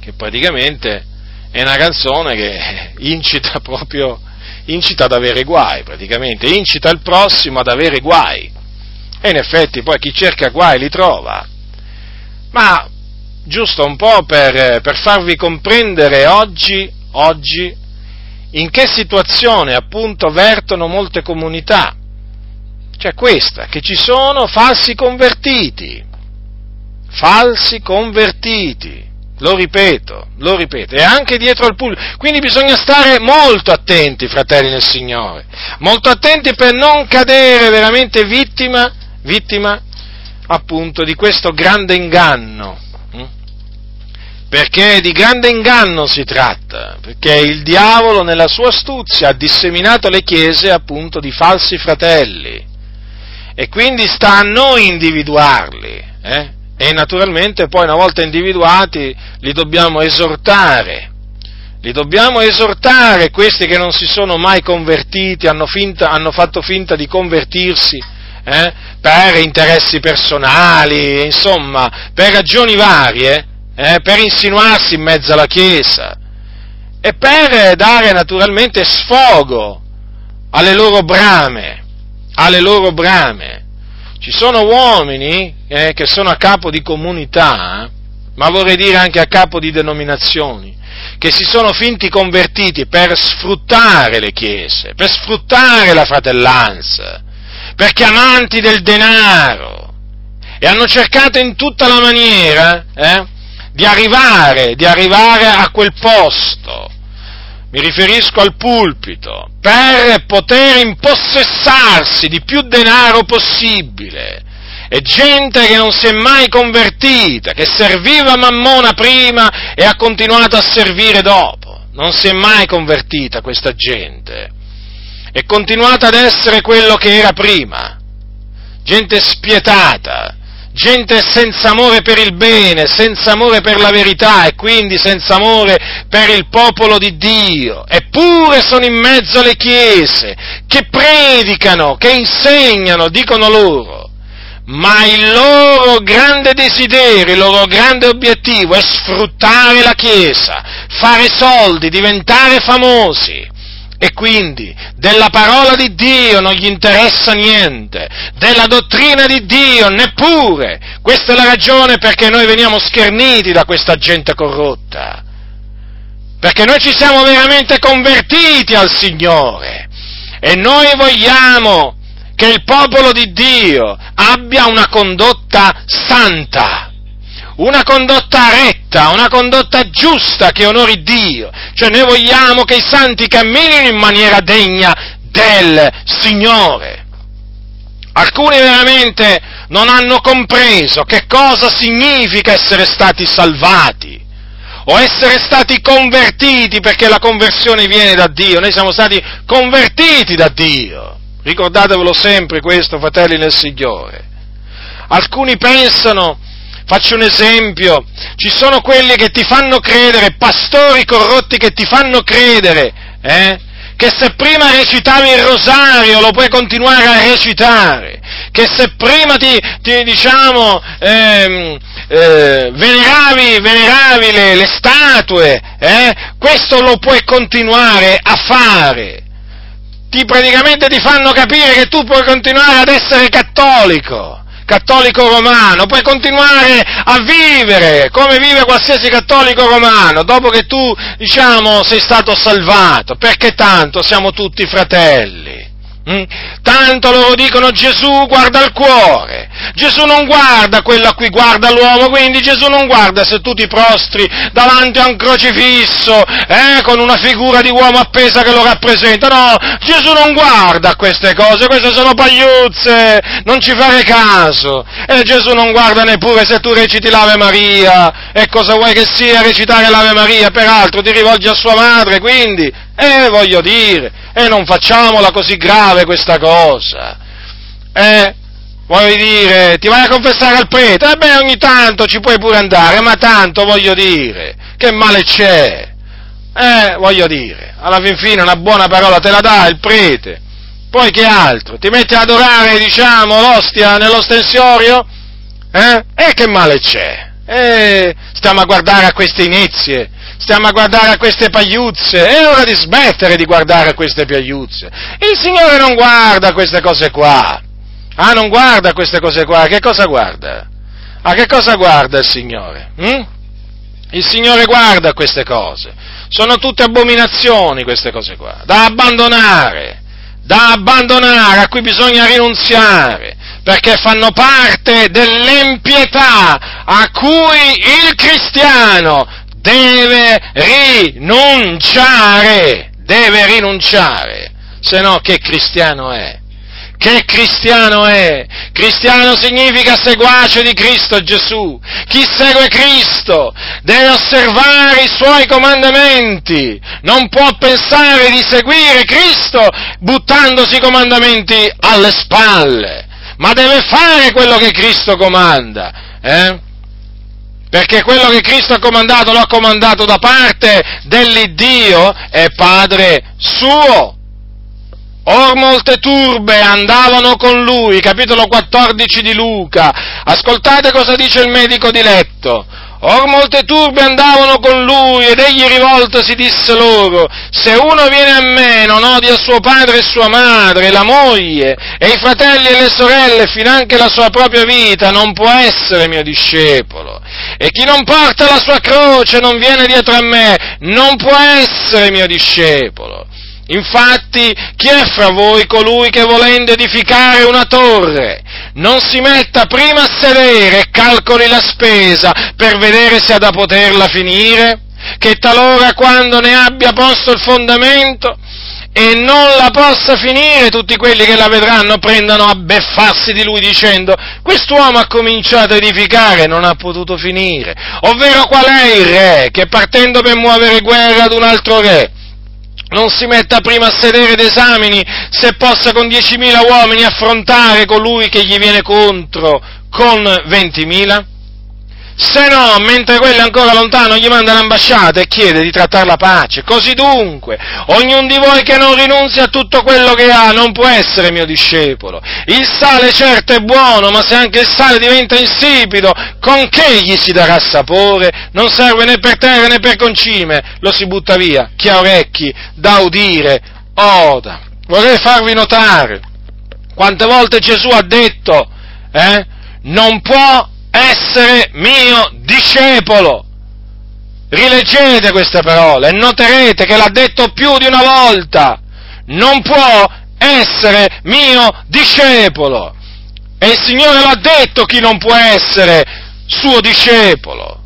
Che praticamente è una canzone che *laughs* incita proprio, incita ad avere guai, praticamente, incita il prossimo ad avere guai. E in effetti poi chi cerca guai li trova. Ma giusto un po' per, per farvi comprendere oggi, oggi, in che situazione appunto vertono molte comunità cioè questa, che ci sono falsi convertiti, falsi convertiti, lo ripeto, lo ripeto, e anche dietro al pulpito. Quindi bisogna stare molto attenti, fratelli del Signore, molto attenti per non cadere veramente vittima, vittima appunto di questo grande inganno. Hm? Perché di grande inganno si tratta, perché il diavolo nella sua astuzia ha disseminato le chiese appunto di falsi fratelli e quindi sta a noi individuarli eh? e naturalmente poi una volta individuati li dobbiamo esortare. Li dobbiamo esortare questi che non si sono mai convertiti, hanno, finta, hanno fatto finta di convertirsi eh? per interessi personali, insomma, per ragioni varie, eh? per insinuarsi in mezzo alla Chiesa e per dare naturalmente sfogo alle loro brame alle loro brame. Ci sono uomini eh, che sono a capo di comunità, ma vorrei dire anche a capo di denominazioni, che si sono finti convertiti per sfruttare le chiese, per sfruttare la fratellanza, perché amanti del denaro, e hanno cercato in tutta la maniera eh, di, arrivare, di arrivare a quel posto mi riferisco al pulpito, per poter impossessarsi di più denaro possibile. È gente che non si è mai convertita, che serviva Mammona prima e ha continuato a servire dopo. Non si è mai convertita questa gente. È continuata ad essere quello che era prima. Gente spietata, gente senza amore per il bene, senza amore per la verità e quindi senza amore per il popolo di Dio. Eppure sono in mezzo alle chiese che predicano, che insegnano, dicono loro. Ma il loro grande desiderio, il loro grande obiettivo è sfruttare la Chiesa, fare soldi, diventare famosi. E quindi della parola di Dio non gli interessa niente, della dottrina di Dio neppure. Questa è la ragione perché noi veniamo scherniti da questa gente corrotta. Perché noi ci siamo veramente convertiti al Signore e noi vogliamo che il popolo di Dio abbia una condotta santa, una condotta retta, una condotta giusta che onori Dio. Cioè noi vogliamo che i santi camminino in maniera degna del Signore. Alcuni veramente non hanno compreso che cosa significa essere stati salvati o essere stati convertiti perché la conversione viene da Dio. Noi siamo stati convertiti da Dio. Ricordatevelo sempre questo, fratelli nel Signore. Alcuni pensano, faccio un esempio, ci sono quelli che ti fanno credere, pastori corrotti che ti fanno credere, eh, che se prima recitavi il rosario lo puoi continuare a recitare, che se prima ti, ti diciamo, ehm, eh, veneravi, veneravi le, le statue, eh, questo lo puoi continuare a fare. Ti praticamente ti fanno capire che tu puoi continuare ad essere cattolico, cattolico romano, puoi continuare a vivere come vive qualsiasi cattolico romano, dopo che tu, diciamo, sei stato salvato, perché tanto siamo tutti fratelli. Mm? Tanto loro dicono Gesù guarda il cuore, Gesù non guarda quello a cui guarda l'uomo, quindi Gesù non guarda se tu ti prostri davanti a un crocifisso eh, con una figura di uomo appesa che lo rappresenta, no, Gesù non guarda queste cose, queste sono pagliuzze, non ci fare caso, e Gesù non guarda neppure se tu reciti l'Ave Maria, e cosa vuoi che sia recitare l'Ave Maria, peraltro ti rivolgi a sua madre, quindi, eh, voglio dire, e non facciamola così grave questa cosa. Eh, vuoi dire, ti vai a confessare al prete? E beh, ogni tanto ci puoi pure andare, ma tanto voglio dire, che male c'è? Eh, voglio dire, alla fin fine una buona parola te la dà il prete. Poi che altro? Ti metti ad adorare, diciamo, l'ostia nell'ostensorio? Eh? E che male c'è? Eh, stiamo a guardare a queste inizie stiamo a guardare a queste pagliuzze, è ora di smettere di guardare a queste pagliuzze. Il Signore non guarda queste cose qua. Ah, non guarda queste cose qua, che cosa guarda? A che cosa guarda il Signore? Hm? Il Signore guarda queste cose. Sono tutte abominazioni queste cose qua, da abbandonare, da abbandonare, a cui bisogna rinunziare, perché fanno parte dell'empietà a cui il cristiano deve rinunciare, deve rinunciare, se no che cristiano è? Che cristiano è? Cristiano significa seguace di Cristo Gesù. Chi segue Cristo deve osservare i suoi comandamenti. Non può pensare di seguire Cristo buttandosi i comandamenti alle spalle, ma deve fare quello che Cristo comanda. Eh? Perché quello che Cristo ha comandato lo ha comandato da parte dell'Iddio e Padre suo. Or molte turbe andavano con lui, capitolo 14 di Luca. Ascoltate cosa dice il medico di letto. Or molte turbe andavano con lui ed egli rivoltosi disse loro, se uno viene a me non odia suo padre e sua madre, la moglie e i fratelli e le sorelle, finanche la sua propria vita, non può essere mio discepolo. E chi non porta la sua croce non viene dietro a me, non può essere mio discepolo. Infatti, chi è fra voi colui che volendo edificare una torre non si metta prima a sedere e calcoli la spesa per vedere se ha da poterla finire? Che talora quando ne abbia posto il fondamento e non la possa finire, tutti quelli che la vedranno prendano a beffarsi di lui dicendo quest'uomo ha cominciato a edificare e non ha potuto finire. Ovvero qual è il re che partendo per muovere guerra ad un altro re non si metta prima a sedere ed esamini se possa con diecimila uomini affrontare colui che gli viene contro con ventimila? Se no, mentre quello è ancora lontano, gli manda l'ambasciata e chiede di trattare la pace. Così dunque, ognuno di voi che non rinunzia a tutto quello che ha non può essere mio discepolo. Il sale certo è buono, ma se anche il sale diventa insipido, con che gli si darà sapore? Non serve né per terra né per concime, lo si butta via. Chi ha orecchi da udire, oda. Vorrei farvi notare quante volte Gesù ha detto, eh, non può essere mio discepolo. Rileggete queste parole e noterete che l'ha detto più di una volta. Non può essere mio discepolo. E il Signore l'ha detto chi non può essere suo discepolo.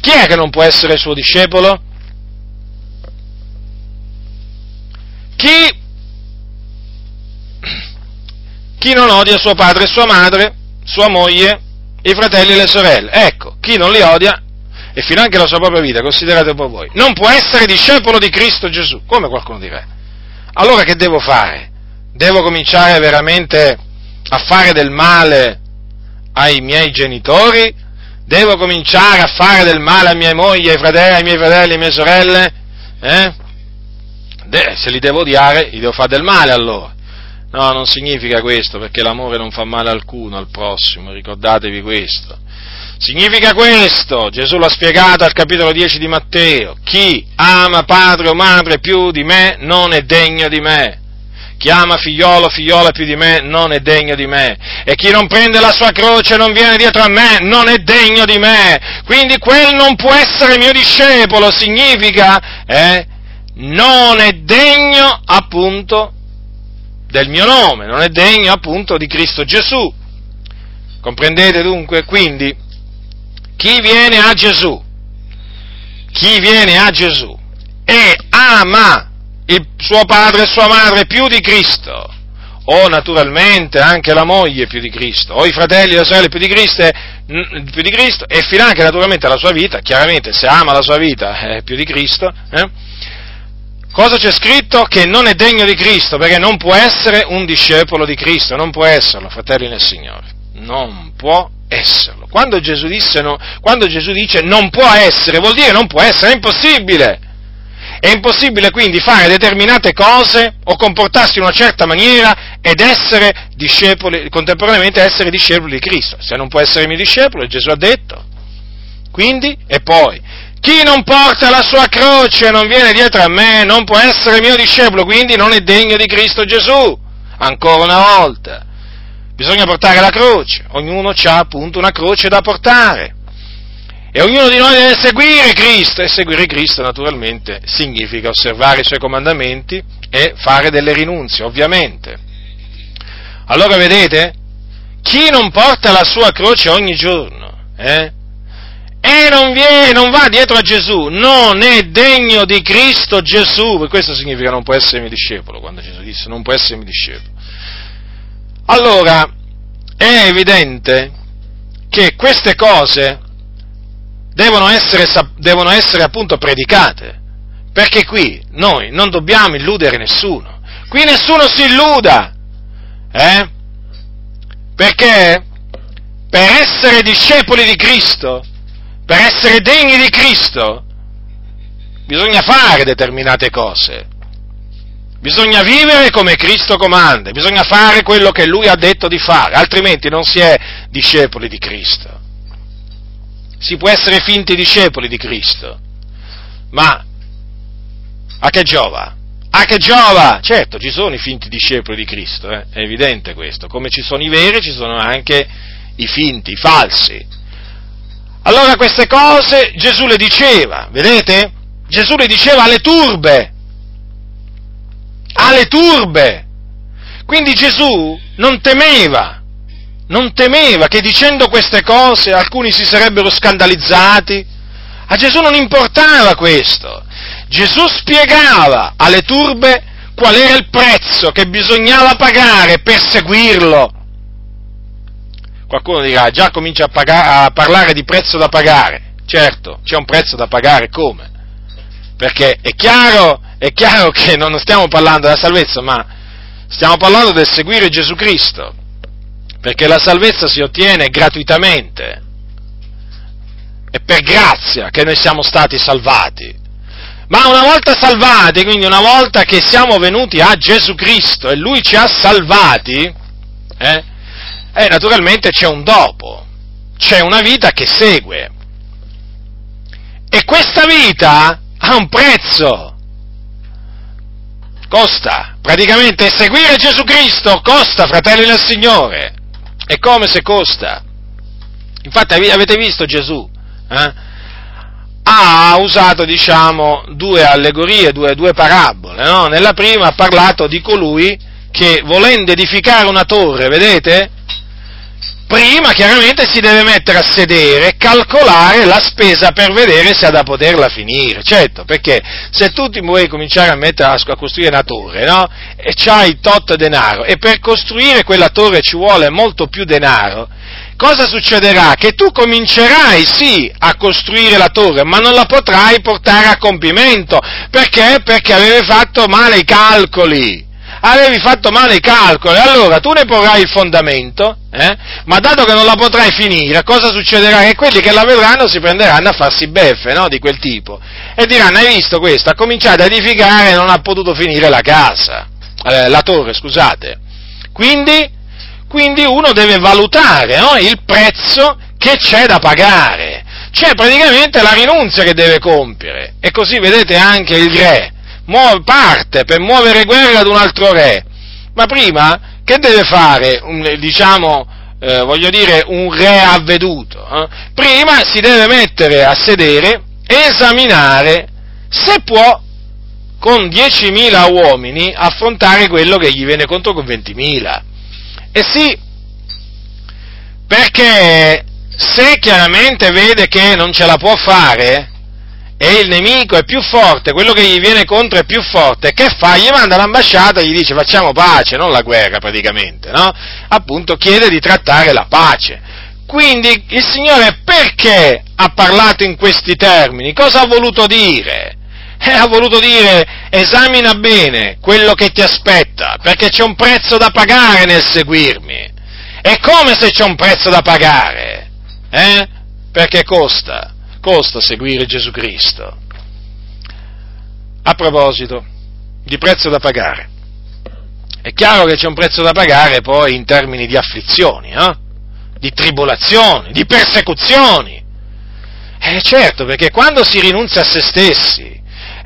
Chi è che non può essere suo discepolo? Chi, chi non odia suo padre e sua madre, sua moglie, i fratelli e le sorelle. Ecco, chi non li odia, e fino anche la sua propria vita, considerate un po' voi, non può essere discepolo di Cristo Gesù, come qualcuno dirà. Allora che devo fare? Devo cominciare veramente a fare del male ai miei genitori? Devo cominciare a fare del male a mia moglie, ai, fratelli, ai miei fratelli, alle mie sorelle? Eh? De- se li devo odiare, gli devo fare del male allora. No, non significa questo, perché l'amore non fa male alcuno al prossimo, ricordatevi questo. Significa questo, Gesù l'ha spiegato al capitolo 10 di Matteo, chi ama padre o madre più di me non è degno di me. Chi ama figliolo o figliola più di me non è degno di me. E chi non prende la sua croce e non viene dietro a me non è degno di me. Quindi quel non può essere mio discepolo significa, eh, non è degno appunto del mio nome, non è degno appunto di Cristo Gesù. Comprendete dunque? Quindi, chi viene a Gesù, chi viene a Gesù e ama il suo padre e sua madre più di Cristo, o naturalmente anche la moglie più di Cristo, o i fratelli e le sorelle più di Cristo, più di Cristo e fino anche naturalmente la sua vita, chiaramente se ama la sua vita eh, più di Cristo, eh, cosa c'è scritto? Che non è degno di Cristo, perché non può essere un discepolo di Cristo, non può esserlo, fratelli nel Signore, non può esserlo. Quando Gesù, disse, no, quando Gesù dice non può essere, vuol dire non può essere, è impossibile. È impossibile quindi fare determinate cose o comportarsi in una certa maniera ed essere discepoli, contemporaneamente essere discepoli di Cristo. Se non può essere mio discepolo, Gesù ha detto. Quindi, e poi, chi non porta la sua croce e non viene dietro a me non può essere mio discepolo, quindi non è degno di Cristo Gesù. Ancora una volta. Bisogna portare la croce, ognuno ha appunto una croce da portare. E ognuno di noi deve seguire Cristo, e seguire Cristo naturalmente significa osservare i suoi comandamenti e fare delle rinunzie, ovviamente. Allora vedete, chi non porta la sua croce ogni giorno, eh, e non, viene, non va dietro a Gesù, non è degno di Cristo Gesù, questo significa non può essere mio discepolo, quando Gesù disse non può essere mio discepolo. Allora, è evidente che queste cose devono essere, devono essere appunto predicate, perché qui noi non dobbiamo illudere nessuno, qui nessuno si illuda, eh? Perché per essere discepoli di Cristo, per essere degni di Cristo, bisogna fare determinate cose. Bisogna vivere come Cristo comanda, bisogna fare quello che Lui ha detto di fare, altrimenti non si è discepoli di Cristo si può essere finti discepoli di Cristo, ma a che giova? A che giova? Certo, ci sono i finti discepoli di Cristo, eh? è evidente questo, come ci sono i veri ci sono anche i finti, i falsi. Allora queste cose Gesù le diceva, vedete? Gesù le diceva alle turbe, alle turbe. Quindi Gesù non temeva non temeva che dicendo queste cose alcuni si sarebbero scandalizzati. A Gesù non importava questo. Gesù spiegava alle turbe qual era il prezzo che bisognava pagare per seguirlo. Qualcuno dirà, già comincia a, pagare, a parlare di prezzo da pagare. Certo, c'è un prezzo da pagare, come? Perché è chiaro, è chiaro che non stiamo parlando della salvezza, ma stiamo parlando del seguire Gesù Cristo perché la salvezza si ottiene gratuitamente. È per grazia che noi siamo stati salvati. Ma una volta salvati, quindi una volta che siamo venuti a Gesù Cristo e Lui ci ha salvati, eh, eh, naturalmente c'è un dopo, c'è una vita che segue. E questa vita ha un prezzo. Costa, praticamente seguire Gesù Cristo costa, fratelli del Signore. È come se costa. Infatti avete visto Gesù? Eh? Ha usato, diciamo, due allegorie, due, due parabole. No? Nella prima ha parlato di colui che volendo edificare una torre, vedete? Prima chiaramente si deve mettere a sedere e calcolare la spesa per vedere se ha da poterla finire. Certo, perché se tu ti vuoi cominciare a mettere a, costruire una torre, no? E c'hai tot denaro, e per costruire quella torre ci vuole molto più denaro, cosa succederà? Che tu comincerai sì a costruire la torre, ma non la potrai portare a compimento. Perché? Perché avevi fatto male i calcoli avevi fatto male i calcoli, allora tu ne porrai il fondamento, eh? ma dato che non la potrai finire, cosa succederà? Che quelli che la vedranno si prenderanno a farsi beffe no? di quel tipo e diranno, hai visto questo, ha cominciato a edificare e non ha potuto finire la casa, eh, la torre, scusate. Quindi, quindi uno deve valutare no? il prezzo che c'è da pagare, c'è praticamente la rinunzia che deve compiere e così vedete anche il re parte per muovere guerra ad un altro re, ma prima che deve fare, diciamo, eh, voglio dire, un re avveduto? Eh? Prima si deve mettere a sedere e esaminare se può con 10.000 uomini affrontare quello che gli viene contro con 20.000. E sì, perché se chiaramente vede che non ce la può fare, e il nemico è più forte, quello che gli viene contro è più forte, che fa? Gli manda l'ambasciata e gli dice facciamo pace, non la guerra praticamente, no? Appunto chiede di trattare la pace. Quindi il Signore perché ha parlato in questi termini? Cosa ha voluto dire? Eh, ha voluto dire esamina bene quello che ti aspetta, perché c'è un prezzo da pagare nel seguirmi. E come se c'è un prezzo da pagare? Eh? Perché costa costa seguire Gesù Cristo. A proposito di prezzo da pagare, è chiaro che c'è un prezzo da pagare poi in termini di afflizioni, eh? di tribolazioni, di persecuzioni. Eh certo, perché quando si rinunzia a se stessi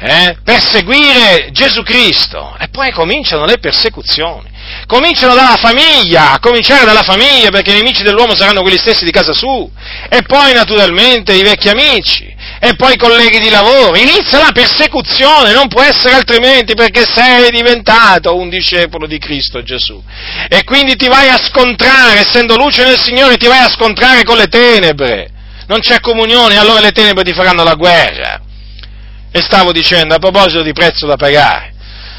eh, per seguire Gesù Cristo, e poi cominciano le persecuzioni. Cominciano dalla famiglia, a cominciare dalla famiglia, perché i nemici dell'uomo saranno quelli stessi di casa su, e poi naturalmente i vecchi amici, e poi i colleghi di lavoro. Inizia la persecuzione, non può essere altrimenti, perché sei diventato un discepolo di Cristo Gesù. E quindi ti vai a scontrare, essendo luce nel Signore, ti vai a scontrare con le tenebre. Non c'è comunione, allora le tenebre ti faranno la guerra. E stavo dicendo, a proposito di prezzo da pagare,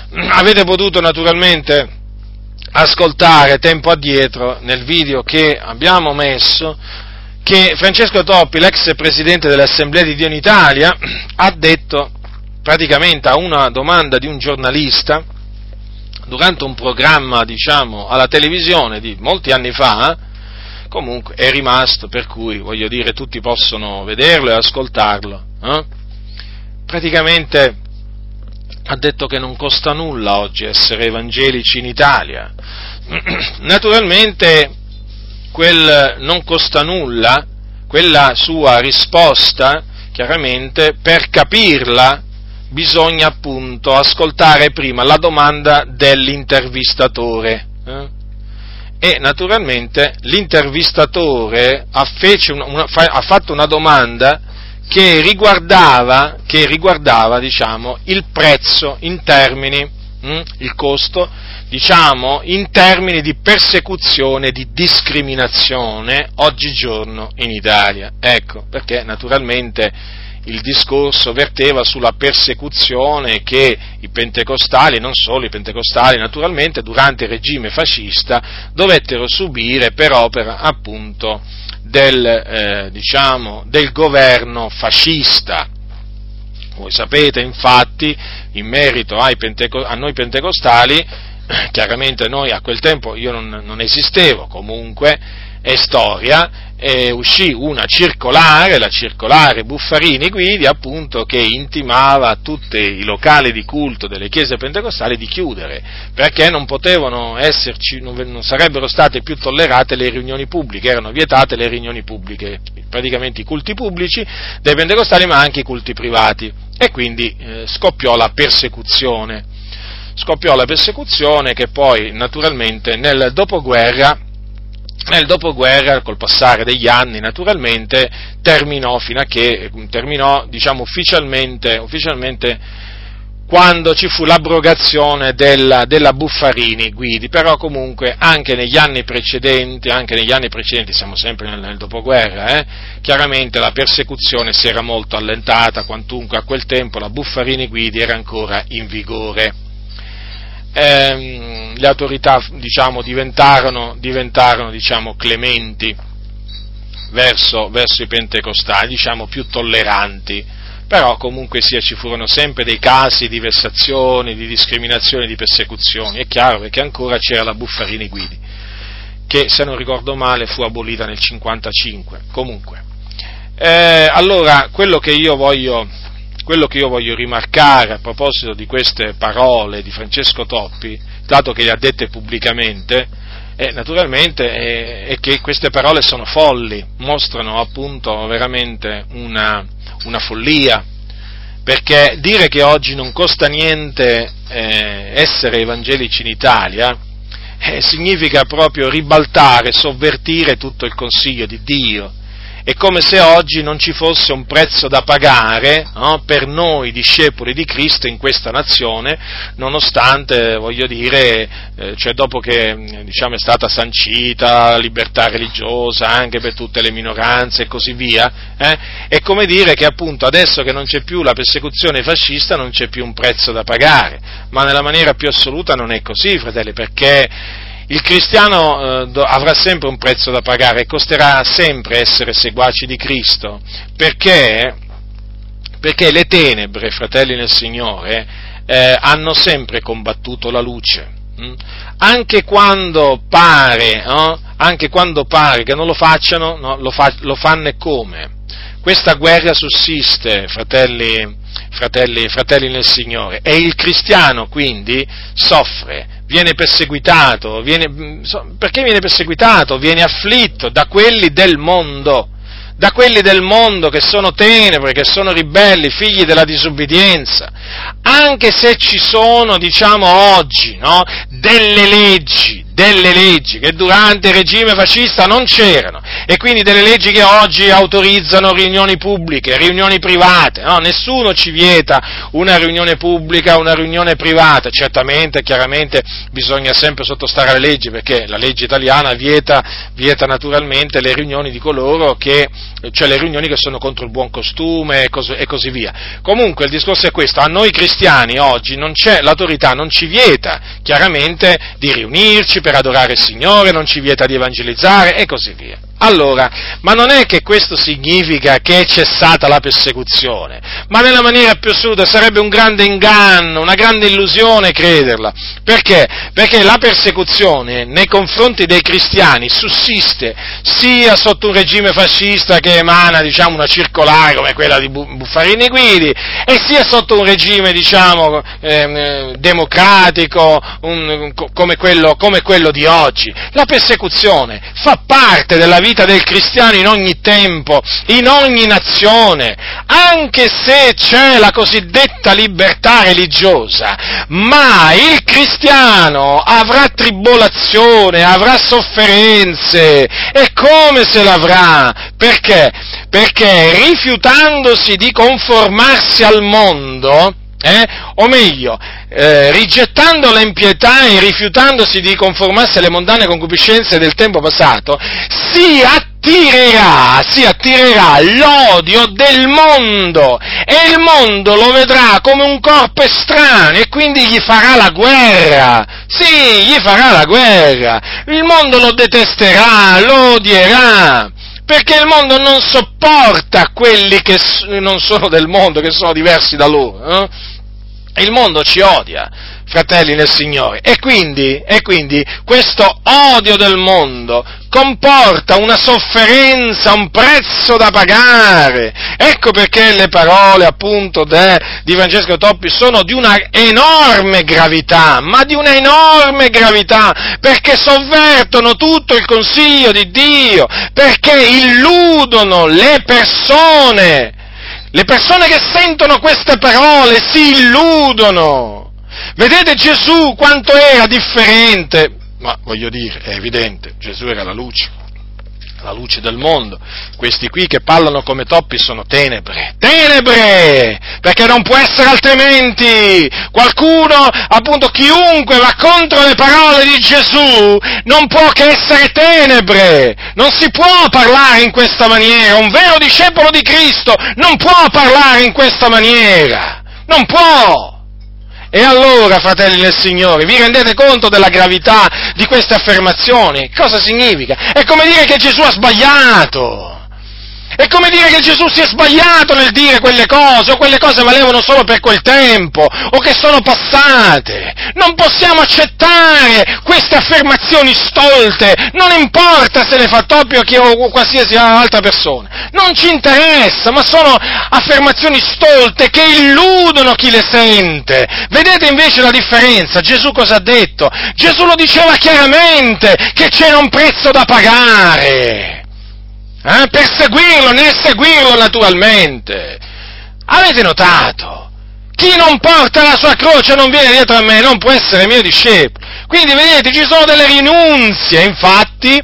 *clears throat* avete potuto naturalmente ascoltare tempo addietro nel video che abbiamo messo che Francesco Toppi, l'ex presidente dell'Assemblea di Dio in Italia, *clears throat* ha detto praticamente a una domanda di un giornalista durante un programma, diciamo, alla televisione di molti anni fa, comunque è rimasto, per cui voglio dire tutti possono vederlo e ascoltarlo. Eh? Praticamente ha detto che non costa nulla oggi essere evangelici in Italia. *clears throat* Naturalmente quel non costa nulla, quella sua risposta, chiaramente, per capirla bisogna appunto ascoltare prima la domanda dell'intervistatore. Eh? E naturalmente l'intervistatore ha, una, una, ha fatto una domanda che riguardava, che riguardava diciamo, il prezzo in termini, hm, il costo, diciamo, in termini di persecuzione, di discriminazione oggigiorno in Italia. Ecco, perché naturalmente il discorso verteva sulla persecuzione che i pentecostali, non solo i pentecostali naturalmente, durante il regime fascista dovettero subire per opera appunto del, eh, diciamo, del governo fascista. Voi sapete infatti, in merito penteco- a noi pentecostali, chiaramente noi a quel tempo io non, non esistevo, comunque è storia, eh, uscì una circolare, la circolare Buffarini Guidi, appunto, che intimava a tutti i locali di culto delle chiese pentecostali di chiudere, perché non potevano esserci, non, non sarebbero state più tollerate le riunioni pubbliche, erano vietate le riunioni pubbliche, praticamente i culti pubblici dei pentecostali, ma anche i culti privati, e quindi eh, scoppiò la persecuzione. Scoppiò la persecuzione che poi naturalmente nel dopoguerra nel dopoguerra, col passare degli anni, naturalmente, terminò fino a che terminò, diciamo, ufficialmente, ufficialmente quando ci fu l'abrogazione della, della Buffarini Guidi, però comunque anche negli anni precedenti, anche negli anni precedenti, siamo sempre nel, nel dopoguerra, eh, chiaramente la persecuzione si era molto allentata, quantunque a quel tempo la Buffarini Guidi era ancora in vigore. Eh, le autorità diciamo, diventarono, diventarono diciamo, clementi verso, verso i pentecostali, diciamo più tolleranti però comunque sia ci furono sempre dei casi di vessazioni, di discriminazioni, di persecuzioni, è chiaro perché ancora c'era la Buffarini Guidi, che se non ricordo male fu abolita nel 1955, comunque. Eh, allora, quello che, voglio, quello che io voglio rimarcare a proposito di queste parole di Francesco Toppi, dato che le ha dette pubblicamente, eh, naturalmente è, è, che queste parole sono folli, mostrano appunto veramente una, una follia, perché dire che oggi non costa niente eh, essere evangelici in Italia eh, significa proprio ribaltare, sovvertire tutto il consiglio di Dio è come se oggi non ci fosse un prezzo da pagare no, per noi discepoli di Cristo in questa nazione, nonostante, voglio dire, eh, cioè dopo che diciamo, è stata sancita la libertà religiosa anche per tutte le minoranze e così via, eh, è come dire che appunto adesso che non c'è più la persecuzione fascista non c'è più un prezzo da pagare, ma nella maniera più assoluta non è così, fratelli, perché il cristiano eh, avrà sempre un prezzo da pagare costerà sempre essere seguaci di Cristo, perché, perché le tenebre, fratelli nel Signore, eh, hanno sempre combattuto la luce. Hm? Anche, quando pare, no? anche quando pare che non lo facciano, no? lo, fa, lo fanno e come? Questa guerra sussiste, fratelli, fratelli, fratelli nel Signore, e il cristiano quindi soffre viene perseguitato, viene, perché viene perseguitato? Viene afflitto da quelli del mondo, da quelli del mondo che sono tenebre, che sono ribelli, figli della disubbidienza, anche se ci sono, diciamo oggi, no, delle leggi, delle leggi che durante il regime fascista non c'erano e quindi delle leggi che oggi autorizzano riunioni pubbliche, riunioni private, no? nessuno ci vieta una riunione pubblica, una riunione privata, certamente, chiaramente bisogna sempre sottostare alle leggi perché la legge italiana vieta, vieta naturalmente le riunioni di coloro che, cioè le riunioni che sono contro il buon costume e così, e così via. Comunque il discorso è questo, a noi cristiani oggi non l'autorità non ci vieta chiaramente di riunirci, per adorare il Signore, non ci vieta di evangelizzare e così via. Allora, ma non è che questo significa che è cessata la persecuzione, ma nella maniera più assoluta sarebbe un grande inganno, una grande illusione crederla. Perché? Perché la persecuzione nei confronti dei cristiani sussiste sia sotto un regime fascista che emana, diciamo, una circolare come quella di Buffarini Guidi, e sia sotto un regime, diciamo, eh, democratico un, come, quello, come quello di oggi. La persecuzione fa parte della vita del cristiano in ogni tempo, in ogni nazione, anche se c'è la cosiddetta libertà religiosa, ma il cristiano avrà tribolazione, avrà sofferenze, e come se l'avrà? Perché? Perché rifiutandosi di conformarsi al mondo, eh? o meglio, eh, rigettando l'impietà e rifiutandosi di conformarsi alle mondane concupiscenze del tempo passato, si attirerà, si attirerà l'odio del mondo e il mondo lo vedrà come un corpo estraneo e quindi gli farà la guerra. Sì, gli farà la guerra. Il mondo lo detesterà, lo odierà perché il mondo non sopporta quelli che non sono del mondo, che sono diversi da loro. Eh? Il mondo ci odia, fratelli nel Signore, e quindi, e quindi questo odio del mondo comporta una sofferenza, un prezzo da pagare. Ecco perché le parole appunto de, di Francesco Toppi sono di una enorme gravità, ma di una enorme gravità, perché sovvertono tutto il consiglio di Dio, perché illudono le persone le persone che sentono queste parole si illudono. Vedete Gesù quanto era differente? Ma voglio dire, è evidente, Gesù era la luce. La luce del mondo. Questi qui che parlano come toppi sono tenebre, tenebre, perché non può essere altrimenti. Qualcuno, appunto chiunque va contro le parole di Gesù, non può che essere tenebre, non si può parlare in questa maniera, un vero discepolo di Cristo non può parlare in questa maniera, non può. E allora, fratelli del Signore, vi rendete conto della gravità di queste affermazioni? Cosa significa? È come dire che Gesù ha sbagliato. È come dire che Gesù si è sbagliato nel dire quelle cose, o quelle cose valevano solo per quel tempo, o che sono passate. Non possiamo accettare queste affermazioni stolte, non importa se le fa Toppio o qualsiasi altra persona, non ci interessa, ma sono affermazioni stolte che illudono chi le sente. Vedete invece la differenza? Gesù cosa ha detto? Gesù lo diceva chiaramente che c'era un prezzo da pagare eh, per seguirlo, nel seguirlo naturalmente. Avete notato? Chi non porta la sua croce non viene dietro a me, non può essere mio discepolo. Quindi vedete, ci sono delle rinunzie, infatti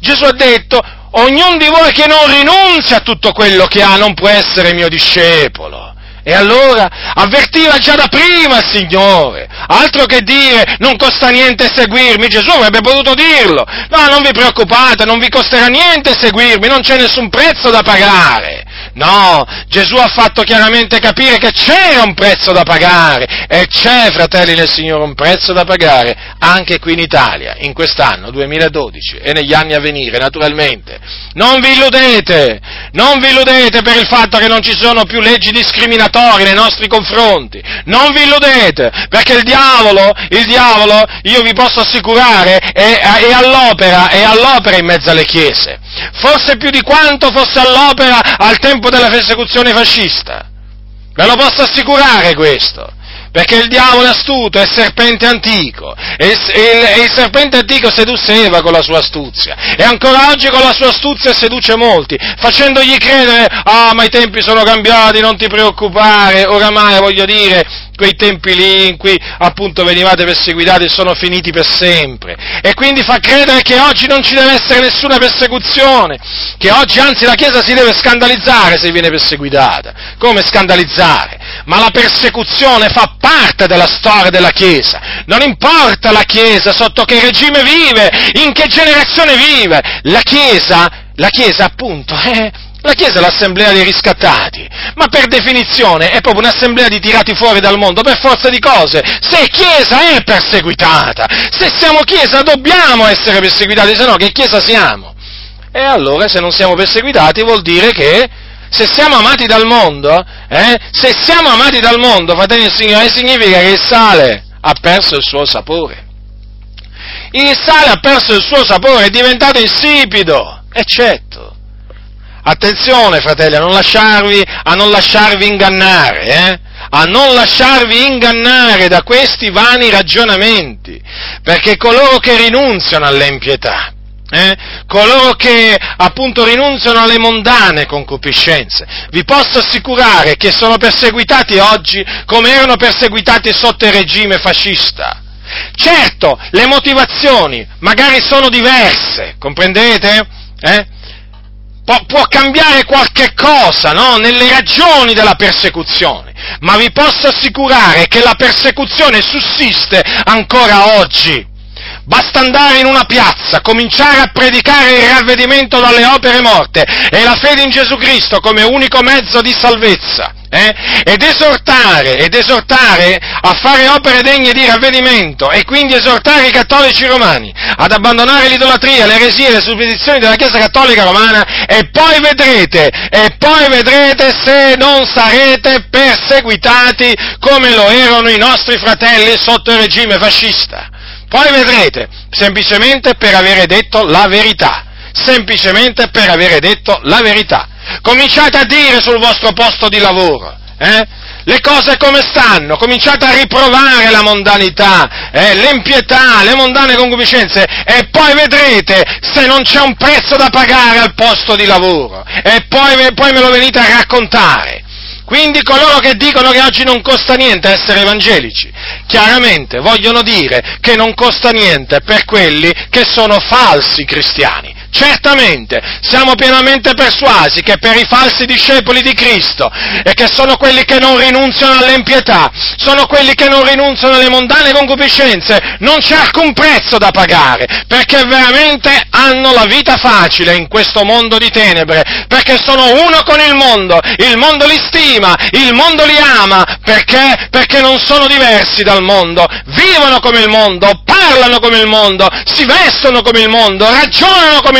Gesù ha detto, ognuno di voi che non rinunzia a tutto quello che ha non può essere mio discepolo. E allora avvertiva già da prima il Signore, altro che dire non costa niente seguirmi, Gesù avrebbe potuto dirlo, no, non vi preoccupate, non vi costerà niente seguirmi, non c'è nessun prezzo da pagare. No, Gesù ha fatto chiaramente capire che c'era un prezzo da pagare e c'è, fratelli del Signore, un prezzo da pagare anche qui in Italia, in quest'anno 2012 e negli anni a venire, naturalmente. Non vi illudete, non vi illudete per il fatto che non ci sono più leggi discriminatorie nei nostri confronti, non vi illudete, perché il diavolo, il diavolo, io vi posso assicurare, è, è all'opera, è all'opera in mezzo alle chiese, forse più di quanto fosse all'opera al tempo della persecuzione fascista. Ve lo posso assicurare questo perché il diavolo è astuto, è serpente antico, e il, il, il, serpente antico sedusse Eva con la sua astuzia, e ancora oggi con la sua astuzia seduce molti, facendogli credere, ah ma i tempi sono cambiati, non ti preoccupare, oramai voglio dire, quei tempi lì in cui appunto venivate perseguitati sono finiti per sempre. E quindi fa credere che oggi non ci deve essere nessuna persecuzione, che oggi anzi la Chiesa si deve scandalizzare se viene perseguitata. Come scandalizzare? Ma la persecuzione fa parte della storia della Chiesa. Non importa la Chiesa sotto che regime vive, in che generazione vive. La Chiesa, la Chiesa appunto è la Chiesa è l'assemblea dei riscattati, ma per definizione è proprio un'assemblea di tirati fuori dal mondo per forza di cose. Se Chiesa è perseguitata, se siamo Chiesa dobbiamo essere perseguitati, se no che Chiesa siamo? E allora se non siamo perseguitati vuol dire che se siamo amati dal mondo, eh, se siamo amati dal mondo, fratelli del Signore, significa che il sale ha perso il suo sapore. Il sale ha perso il suo sapore, è diventato insipido, eccetto. Attenzione, fratelli, a non lasciarvi, a non lasciarvi ingannare, eh? a non lasciarvi ingannare da questi vani ragionamenti, perché coloro che rinunziano all'impietà, eh? coloro che appunto rinunziano alle mondane concupiscenze, vi posso assicurare che sono perseguitati oggi come erano perseguitati sotto il regime fascista. Certo, le motivazioni magari sono diverse, comprendete? Eh? Può, può cambiare qualche cosa no? nelle ragioni della persecuzione, ma vi posso assicurare che la persecuzione sussiste ancora oggi. Basta andare in una piazza, cominciare a predicare il ravvedimento dalle opere morte e la fede in Gesù Cristo come unico mezzo di salvezza eh? ed, esortare, ed esortare a fare opere degne di ravvedimento e quindi esortare i cattolici romani ad abbandonare l'idolatria, le eresie e le suppedizioni della Chiesa Cattolica Romana e poi vedrete, e poi vedrete se non sarete perseguitati come lo erano i nostri fratelli sotto il regime fascista. Poi vedrete, semplicemente per avere detto la verità, semplicemente per avere detto la verità. Cominciate a dire sul vostro posto di lavoro, eh? le cose come stanno, cominciate a riprovare la mondanità, eh, l'impietà, le mondane concupiscenze e poi vedrete se non c'è un prezzo da pagare al posto di lavoro e poi, poi me lo venite a raccontare. Quindi coloro che dicono che oggi non costa niente essere evangelici, chiaramente vogliono dire che non costa niente per quelli che sono falsi cristiani Certamente, siamo pienamente persuasi che per i falsi discepoli di Cristo, e che sono quelli che non rinunziano all'empietà, sono quelli che non rinunziano alle mondane concupiscenze, non c'è alcun prezzo da pagare, perché veramente hanno la vita facile in questo mondo di tenebre, perché sono uno con il mondo, il mondo li stima, il mondo li ama, perché? Perché non sono diversi dal mondo, vivono come il mondo, parlano come il mondo, si vestono come il mondo, ragionano come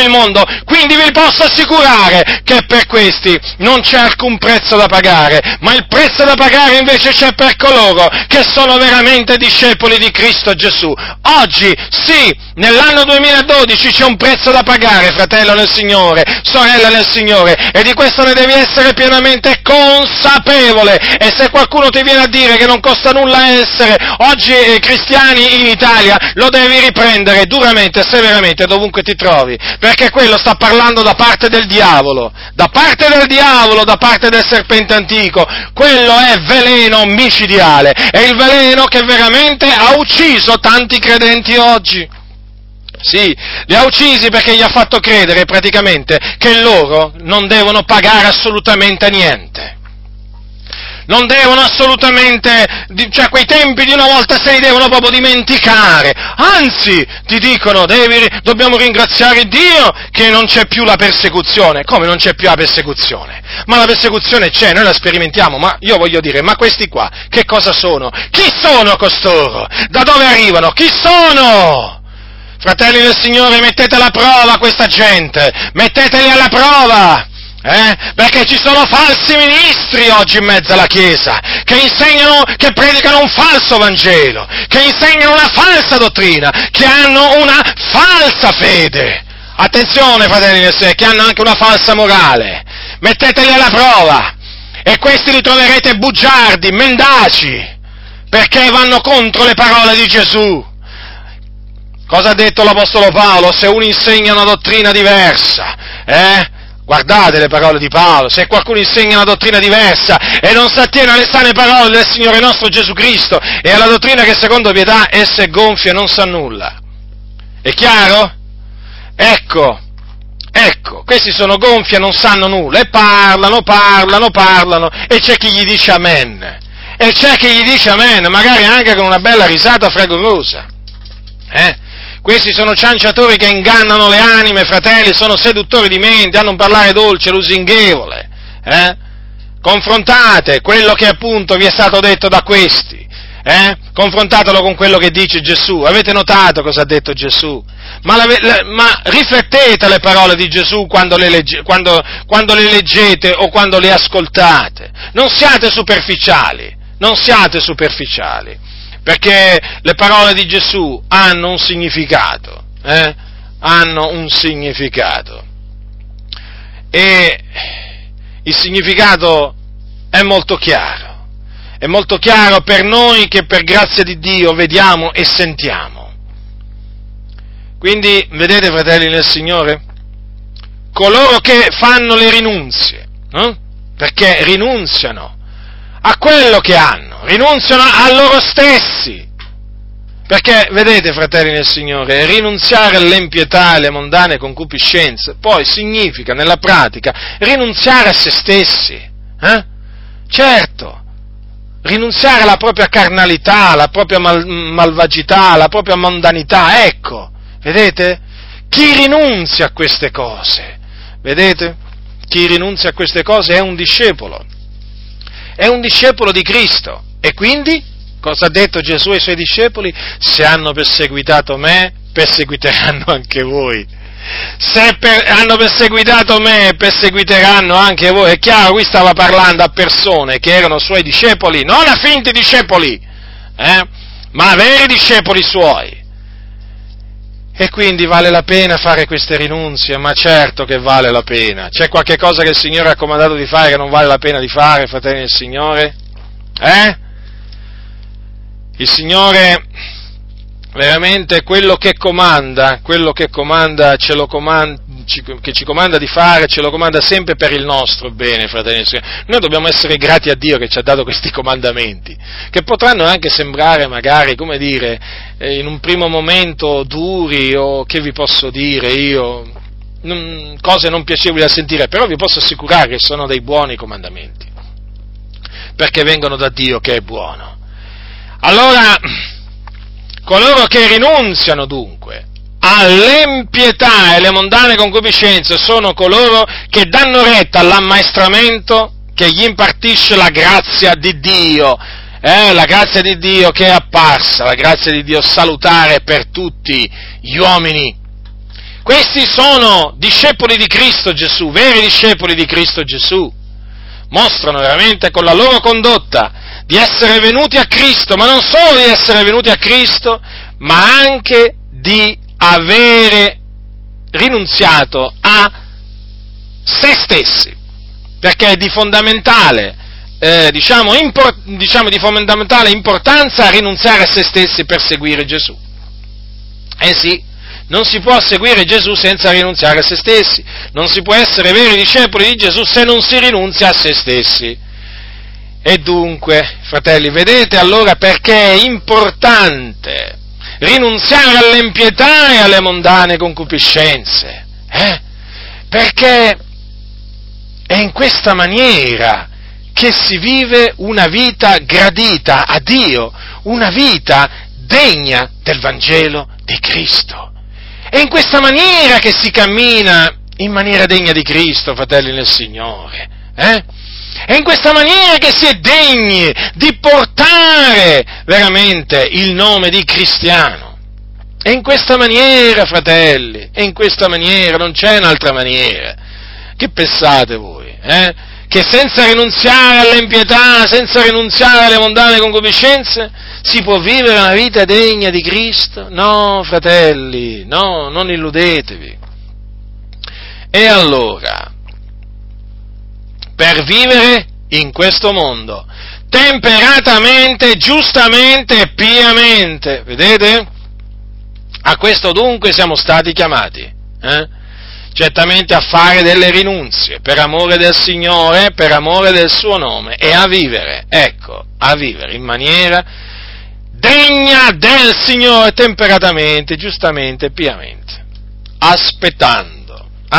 il mondo, quindi vi posso assicurare che per questi non c'è alcun prezzo da pagare, ma il prezzo da pagare invece c'è per coloro che sono veramente discepoli di Cristo Gesù. Oggi, sì, nell'anno 2012 c'è un prezzo da pagare, fratello nel Signore, sorella nel Signore, e di questo ne devi essere pienamente consapevole. E se qualcuno ti viene a dire che non costa nulla essere oggi eh, cristiani in Italia, lo devi riprendere duramente, severamente, dovunque ti trovi, perché quello sta parlando da parte del diavolo, da parte del diavolo, da parte del serpente antico, quello è veleno micidiale, è il veleno che veramente ha ucciso tanti credenti oggi. Sì, li ha uccisi perché gli ha fatto credere praticamente che loro non devono pagare assolutamente niente non devono assolutamente, cioè quei tempi di una volta se li devono proprio dimenticare, anzi ti dicono devi, dobbiamo ringraziare Dio che non c'è più la persecuzione, come non c'è più la persecuzione? Ma la persecuzione c'è, noi la sperimentiamo, ma io voglio dire, ma questi qua che cosa sono? Chi sono costoro? Da dove arrivano? Chi sono? Fratelli del Signore, mettete alla prova questa gente, metteteli alla prova! Eh? Perché ci sono falsi ministri oggi in mezzo alla Chiesa, che insegnano, che predicano un falso Vangelo, che insegnano una falsa dottrina, che hanno una falsa fede. Attenzione, fratelli del Signore, che hanno anche una falsa morale. Metteteli alla prova. E questi li troverete bugiardi, mendaci, perché vanno contro le parole di Gesù. Cosa ha detto l'Apostolo Paolo? Se uno insegna una dottrina diversa, eh? Guardate le parole di Paolo, se qualcuno insegna una dottrina diversa e non si attiene alle sane parole del Signore nostro Gesù Cristo e alla dottrina che secondo pietà essa è gonfia e non sa nulla. È chiaro? Ecco, ecco, questi sono gonfi e non sanno nulla e parlano, parlano, parlano e c'è chi gli dice amen. E c'è chi gli dice amen, magari anche con una bella risata fragorosa. Eh? Questi sono cianciatori che ingannano le anime, fratelli, sono seduttori di mente, hanno un parlare dolce, lusinghevole. Eh? Confrontate quello che appunto vi è stato detto da questi. Eh? Confrontatelo con quello che dice Gesù. Avete notato cosa ha detto Gesù? Ma, la, la, ma riflettete le parole di Gesù quando le, legge, quando, quando le leggete o quando le ascoltate. Non siate superficiali, non siate superficiali perché le parole di Gesù hanno un significato, eh? hanno un significato. E il significato è molto chiaro, è molto chiaro per noi che per grazia di Dio vediamo e sentiamo. Quindi, vedete fratelli nel Signore, coloro che fanno le rinunzie, eh? perché rinunziano a quello che hanno, rinunziano a loro stessi. Perché, vedete, fratelli nel Signore, rinunziare all'empietà e alle mondane concupiscenze, poi significa, nella pratica, rinunziare a se stessi. Eh? Certo, rinunziare alla propria carnalità, alla propria mal- malvagità, alla propria mondanità, ecco, vedete? Chi rinunzia a queste cose, vedete? Chi rinunzia a queste cose è un discepolo è un discepolo di Cristo. E quindi, cosa ha detto Gesù ai suoi discepoli? Se hanno perseguitato me, perseguiteranno *laughs* anche voi. Se per, hanno perseguitato me, perseguiteranno anche voi. È chiaro, qui stava parlando a persone che erano suoi discepoli, non a finti discepoli, eh, ma a veri discepoli suoi. E quindi vale la pena fare queste rinunzie? Ma certo che vale la pena. C'è qualche cosa che il Signore ha comandato di fare che non vale la pena di fare, fratelli del Signore? Eh? Il Signore veramente quello che comanda, quello che comanda, ce lo comanda, che ci comanda di fare, ce lo comanda sempre per il nostro bene, fratelli e sorelle. Noi dobbiamo essere grati a Dio che ci ha dato questi *laughs* comandamenti, che potranno anche sembrare magari, come dire, eh, in un primo momento duri o che vi posso dire io, cose non piacevoli da sentire, però vi posso assicurare che sono dei buoni comandamenti, perché vengono da Dio che è buono. Allora, *clears throat* coloro che rinunziano dunque all'empietà e alle mondane concupiscenze sono coloro che danno retta all'ammaestramento che gli impartisce la grazia di Dio, eh, la grazia di Dio che è apparsa, la grazia di Dio salutare per tutti gli uomini. Questi sono discepoli di Cristo Gesù, veri discepoli di Cristo Gesù. Mostrano veramente con la loro condotta di essere venuti a Cristo, ma non solo di essere venuti a Cristo, ma anche di avere rinunziato a se stessi, perché è di fondamentale, eh, diciamo, impor- diciamo di fondamentale importanza rinunziare a se stessi per seguire Gesù. Eh sì, non si può seguire Gesù senza rinunziare a se stessi, non si può essere veri discepoli di Gesù se non si rinunzia a se stessi. E dunque, fratelli, vedete allora perché è importante rinunziare all'empietà e alle mondane concupiscenze, eh? perché è in questa maniera che si vive una vita gradita a Dio, una vita degna del Vangelo di Cristo. È in questa maniera che si cammina in maniera degna di Cristo, fratelli nel Signore. Eh? È in questa maniera che si è degni di portare veramente il nome di cristiano. È in questa maniera, fratelli, è in questa maniera, non c'è un'altra maniera. Che pensate voi? Eh? Che senza rinunziare all'impietà, senza rinunziare alle mondane concupiscenze, si può vivere una vita degna di Cristo? No, fratelli, no, non illudetevi. E allora, per vivere in questo mondo, temperatamente, giustamente e piamente, vedete? A questo dunque siamo stati chiamati, eh? certamente a fare delle rinunzie per amore del Signore, per amore del suo nome e a vivere, ecco, a vivere in maniera degna del Signore temperatamente, giustamente e piamente, aspettando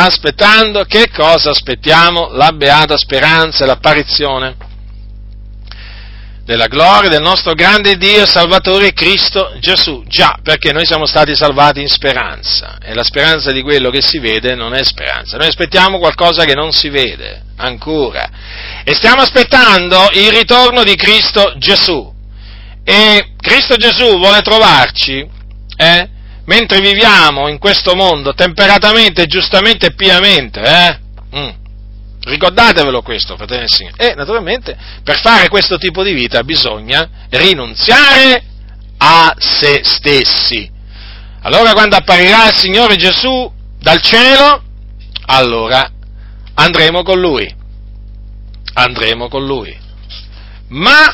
aspettando, che cosa aspettiamo? La beata speranza e l'apparizione della gloria del nostro grande Dio Salvatore Cristo Gesù. Già, perché noi siamo stati salvati in speranza e la speranza di quello che si vede non è speranza. Noi aspettiamo qualcosa che non si vede ancora e stiamo aspettando il ritorno di Cristo Gesù. E Cristo Gesù vuole trovarci eh, mentre viviamo in questo mondo temperatamente, giustamente e piamente, eh? Mm. Ricordatevelo questo, fratelli e signori. E naturalmente per fare questo tipo di vita bisogna rinunziare a se stessi. Allora quando apparirà il Signore Gesù dal cielo, allora andremo con Lui. Andremo con Lui. Ma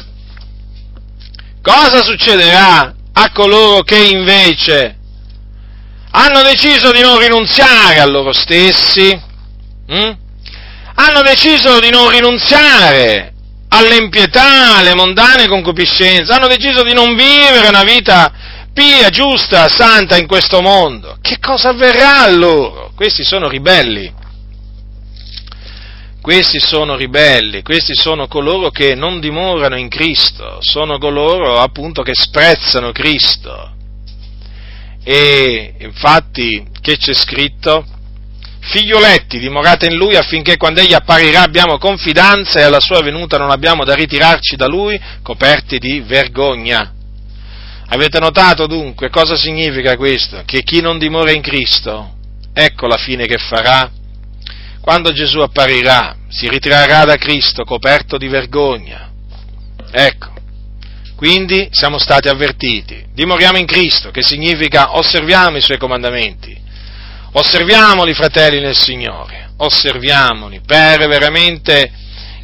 cosa succederà a coloro che invece hanno deciso di non rinunziare a loro stessi, hm? hanno deciso di non rinunziare all'impietà, alle mondane concupiscenze, hanno deciso di non vivere una vita pia, giusta, santa in questo mondo. Che cosa avverrà a loro? Questi sono ribelli. Questi sono ribelli, questi sono coloro che non dimorano in Cristo, sono coloro appunto che sprezzano Cristo e infatti che c'è scritto? Figlioletti, dimorate in lui affinché quando egli apparirà abbiamo confidenza e alla sua venuta non abbiamo da ritirarci da lui coperti di vergogna. Avete notato dunque cosa significa questo? Che chi non dimora in Cristo, ecco la fine che farà. Quando Gesù apparirà, si ritirerà da Cristo coperto di vergogna. Ecco, quindi siamo stati avvertiti. Dimoriamo in Cristo, che significa osserviamo i suoi comandamenti. Osserviamoli, fratelli nel Signore, osserviamoli per veramente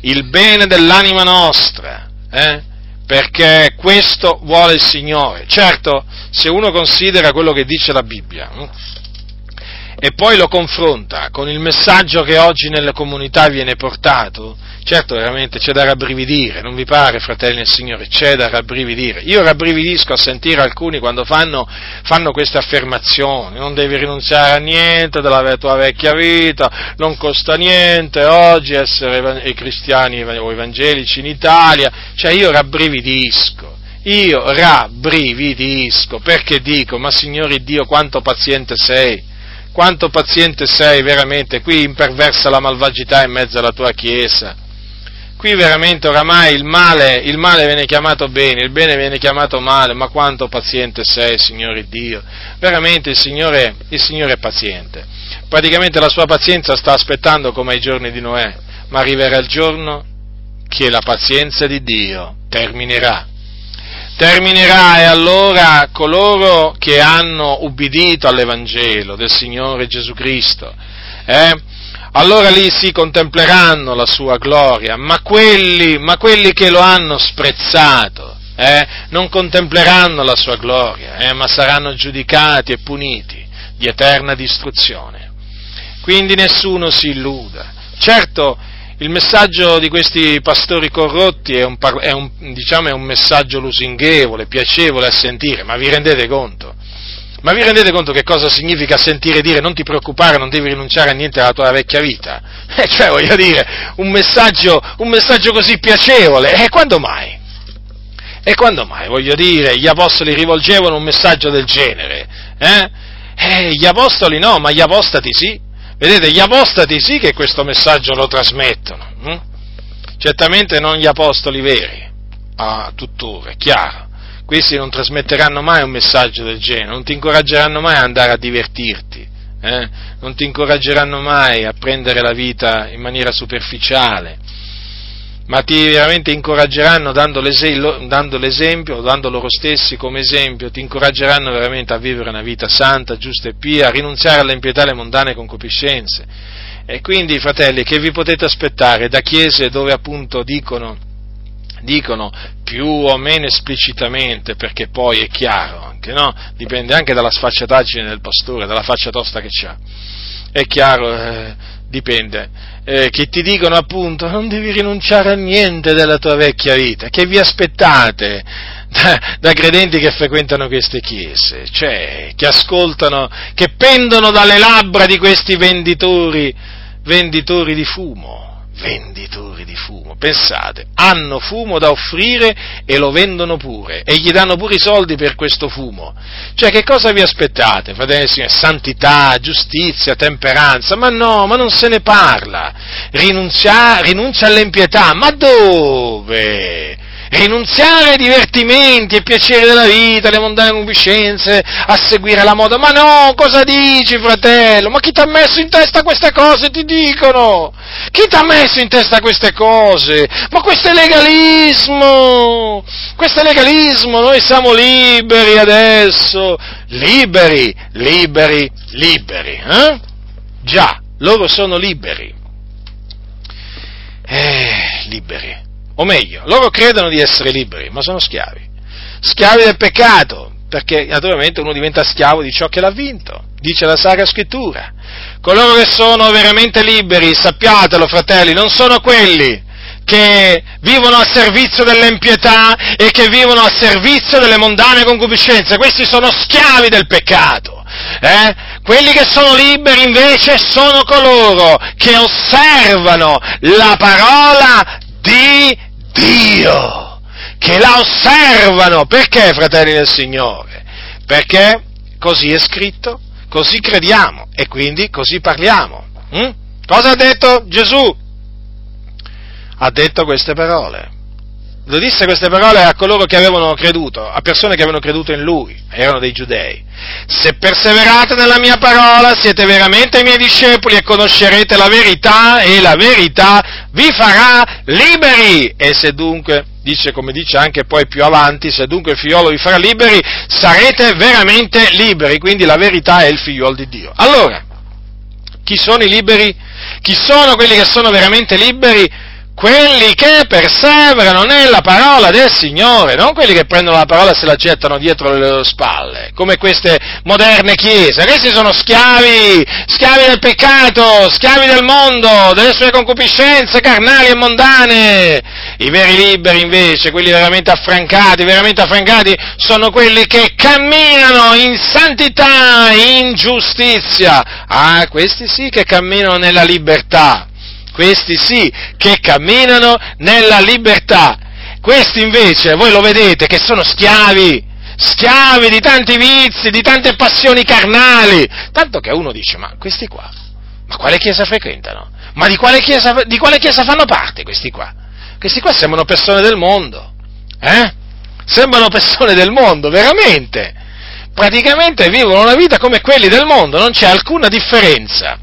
il bene dell'anima nostra, eh? perché questo vuole il Signore. Certo, se uno considera quello che dice la Bibbia? E poi lo confronta con il messaggio che oggi nelle comunità viene portato, certo veramente c'è da rabbrividire, non vi pare, fratelli del Signore, c'è da rabbrividire. Io rabbrividisco a sentire alcuni quando fanno, fanno queste affermazioni, non devi rinunciare a niente della tua vecchia vita, non costa niente oggi essere cristiani o evangelici in Italia, cioè io rabbrividisco. Io rabbrividisco perché dico, ma Signore Dio, quanto paziente sei! Quanto paziente sei veramente, qui imperversa la malvagità in mezzo alla tua Chiesa. Qui veramente oramai il male, il male viene chiamato bene, il bene viene chiamato male, ma quanto paziente sei, Signore Dio. Veramente il Signore, il Signore è paziente. Praticamente la sua pazienza sta aspettando come ai giorni di Noè, ma arriverà il giorno che la pazienza di Dio terminerà terminerà e allora coloro che hanno ubbidito all'Evangelo del Signore Gesù Cristo, eh, allora lì si contempleranno la sua gloria, ma quelli, ma quelli che lo hanno sprezzato eh, non contempleranno la sua gloria, eh, ma saranno giudicati e puniti di eterna distruzione. Quindi nessuno si illuda. Certo, il messaggio di questi pastori corrotti è un, è, un, diciamo, è un, messaggio lusinghevole, piacevole a sentire, ma vi rendete conto? Ma vi rendete conto che cosa significa sentire dire non ti preoccupare, non devi rinunciare a niente della tua vecchia vita? *laughs* Eh, cioè, voglio dire, un messaggio, un messaggio così piacevole, e eh, quando mai? E quando mai, voglio dire, gli apostoli rivolgevano un messaggio del genere? Eh? Eh, gli apostoli no, ma gli apostati sì. Vedete, gli apostati sì che questo messaggio lo trasmettono, hm? certamente non gli apostoli veri, a tuttora, è chiaro. Questi non trasmetteranno mai un messaggio del genere, non ti incoraggeranno mai ad andare a divertirti, eh? non ti incoraggeranno mai a prendere la vita in maniera superficiale, ma ti veramente incoraggeranno dando, l'esempio, dando loro stessi come esempio, ti incoraggeranno veramente a vivere una vita santa, giusta e pia, a rinunziare alle impietà e alle mondane concupiscenze. E quindi, fratelli, che vi potete aspettare da chiese dove appunto dicono, dicono più o meno esplicitamente, perché poi è chiaro anche, no? Dipende anche dalla sfacciataggine del pastore, dalla faccia tosta che ha. È chiaro, eh, dipende, eh, che ti dicono appunto non devi rinunciare a niente della tua vecchia vita, che vi aspettate *laughs* da, da credenti che frequentano queste chiese, cioè che ascoltano, che pendono dalle labbra di questi venditori, venditori di fumo venditori di fumo, pensate, hanno fumo da offrire e lo vendono pure e gli danno pure i soldi per questo fumo. Cioè che cosa vi aspettate, fratelli e Santità, giustizia, temperanza? Ma no, ma non se ne parla. Rinuncia, rinuncia all'impietà, ma dove? Rinunziare ai divertimenti e piaceri della vita, alle mondane concupiscenze, a seguire la moda. Ma no, cosa dici, fratello? Ma chi ti ha messo in testa queste cose, ti dicono? Chi ti ha messo in testa queste cose? Ma questo è legalismo! Questo è legalismo, noi siamo liberi adesso! Liberi, liberi, liberi, eh? Già, loro sono liberi. Eh, liberi o meglio, loro credono di essere liberi, ma sono schiavi. Schiavi del peccato, perché naturalmente uno diventa schiavo di ciò che l'ha vinto, dice la Sacra Scrittura. Coloro che sono veramente liberi, sappiatelo fratelli, non sono quelli che vivono a servizio dell'impietà e che vivono a servizio delle mondane concupiscenze, questi sono schiavi del peccato. Eh? Quelli che sono liberi invece sono coloro che osservano la parola di Dio, che la osservano. Perché, fratelli del Signore? Perché così è scritto, così crediamo e quindi così parliamo. Hm? Cosa ha detto Gesù? Ha detto queste parole. Lo disse queste parole a coloro che avevano creduto, a persone che avevano creduto in lui, erano dei giudei. Se perseverate nella mia parola, siete veramente i miei discepoli e conoscerete la verità e la verità vi farà liberi. E se dunque, dice come dice anche poi più avanti, se dunque il figliolo vi farà liberi, sarete veramente liberi. Quindi la verità è il figliolo di Dio. Allora, chi sono i liberi? Chi sono quelli che sono veramente liberi? Quelli che perseverano nella parola del Signore, non quelli che prendono la parola e se la gettano dietro le loro spalle, come queste moderne chiese. Questi sono schiavi, schiavi del peccato, schiavi del mondo, delle sue concupiscenze carnali e mondane. I veri liberi invece, quelli veramente affrancati, veramente affrancati, sono quelli che camminano in santità, in giustizia. Ah, questi sì che camminano nella libertà questi sì, che camminano nella libertà. Questi invece, voi lo vedete, che sono schiavi, schiavi di tanti vizi, di tante passioni carnali. Tanto che uno dice, ma questi qua, ma quale chiesa frequentano? Ma di quale chiesa, di quale chiesa fanno parte questi qua? Questi qua sembrano persone del mondo, eh? Sembrano persone del mondo, veramente. Praticamente vivono una vita come quelli del mondo, non c'è alcuna differenza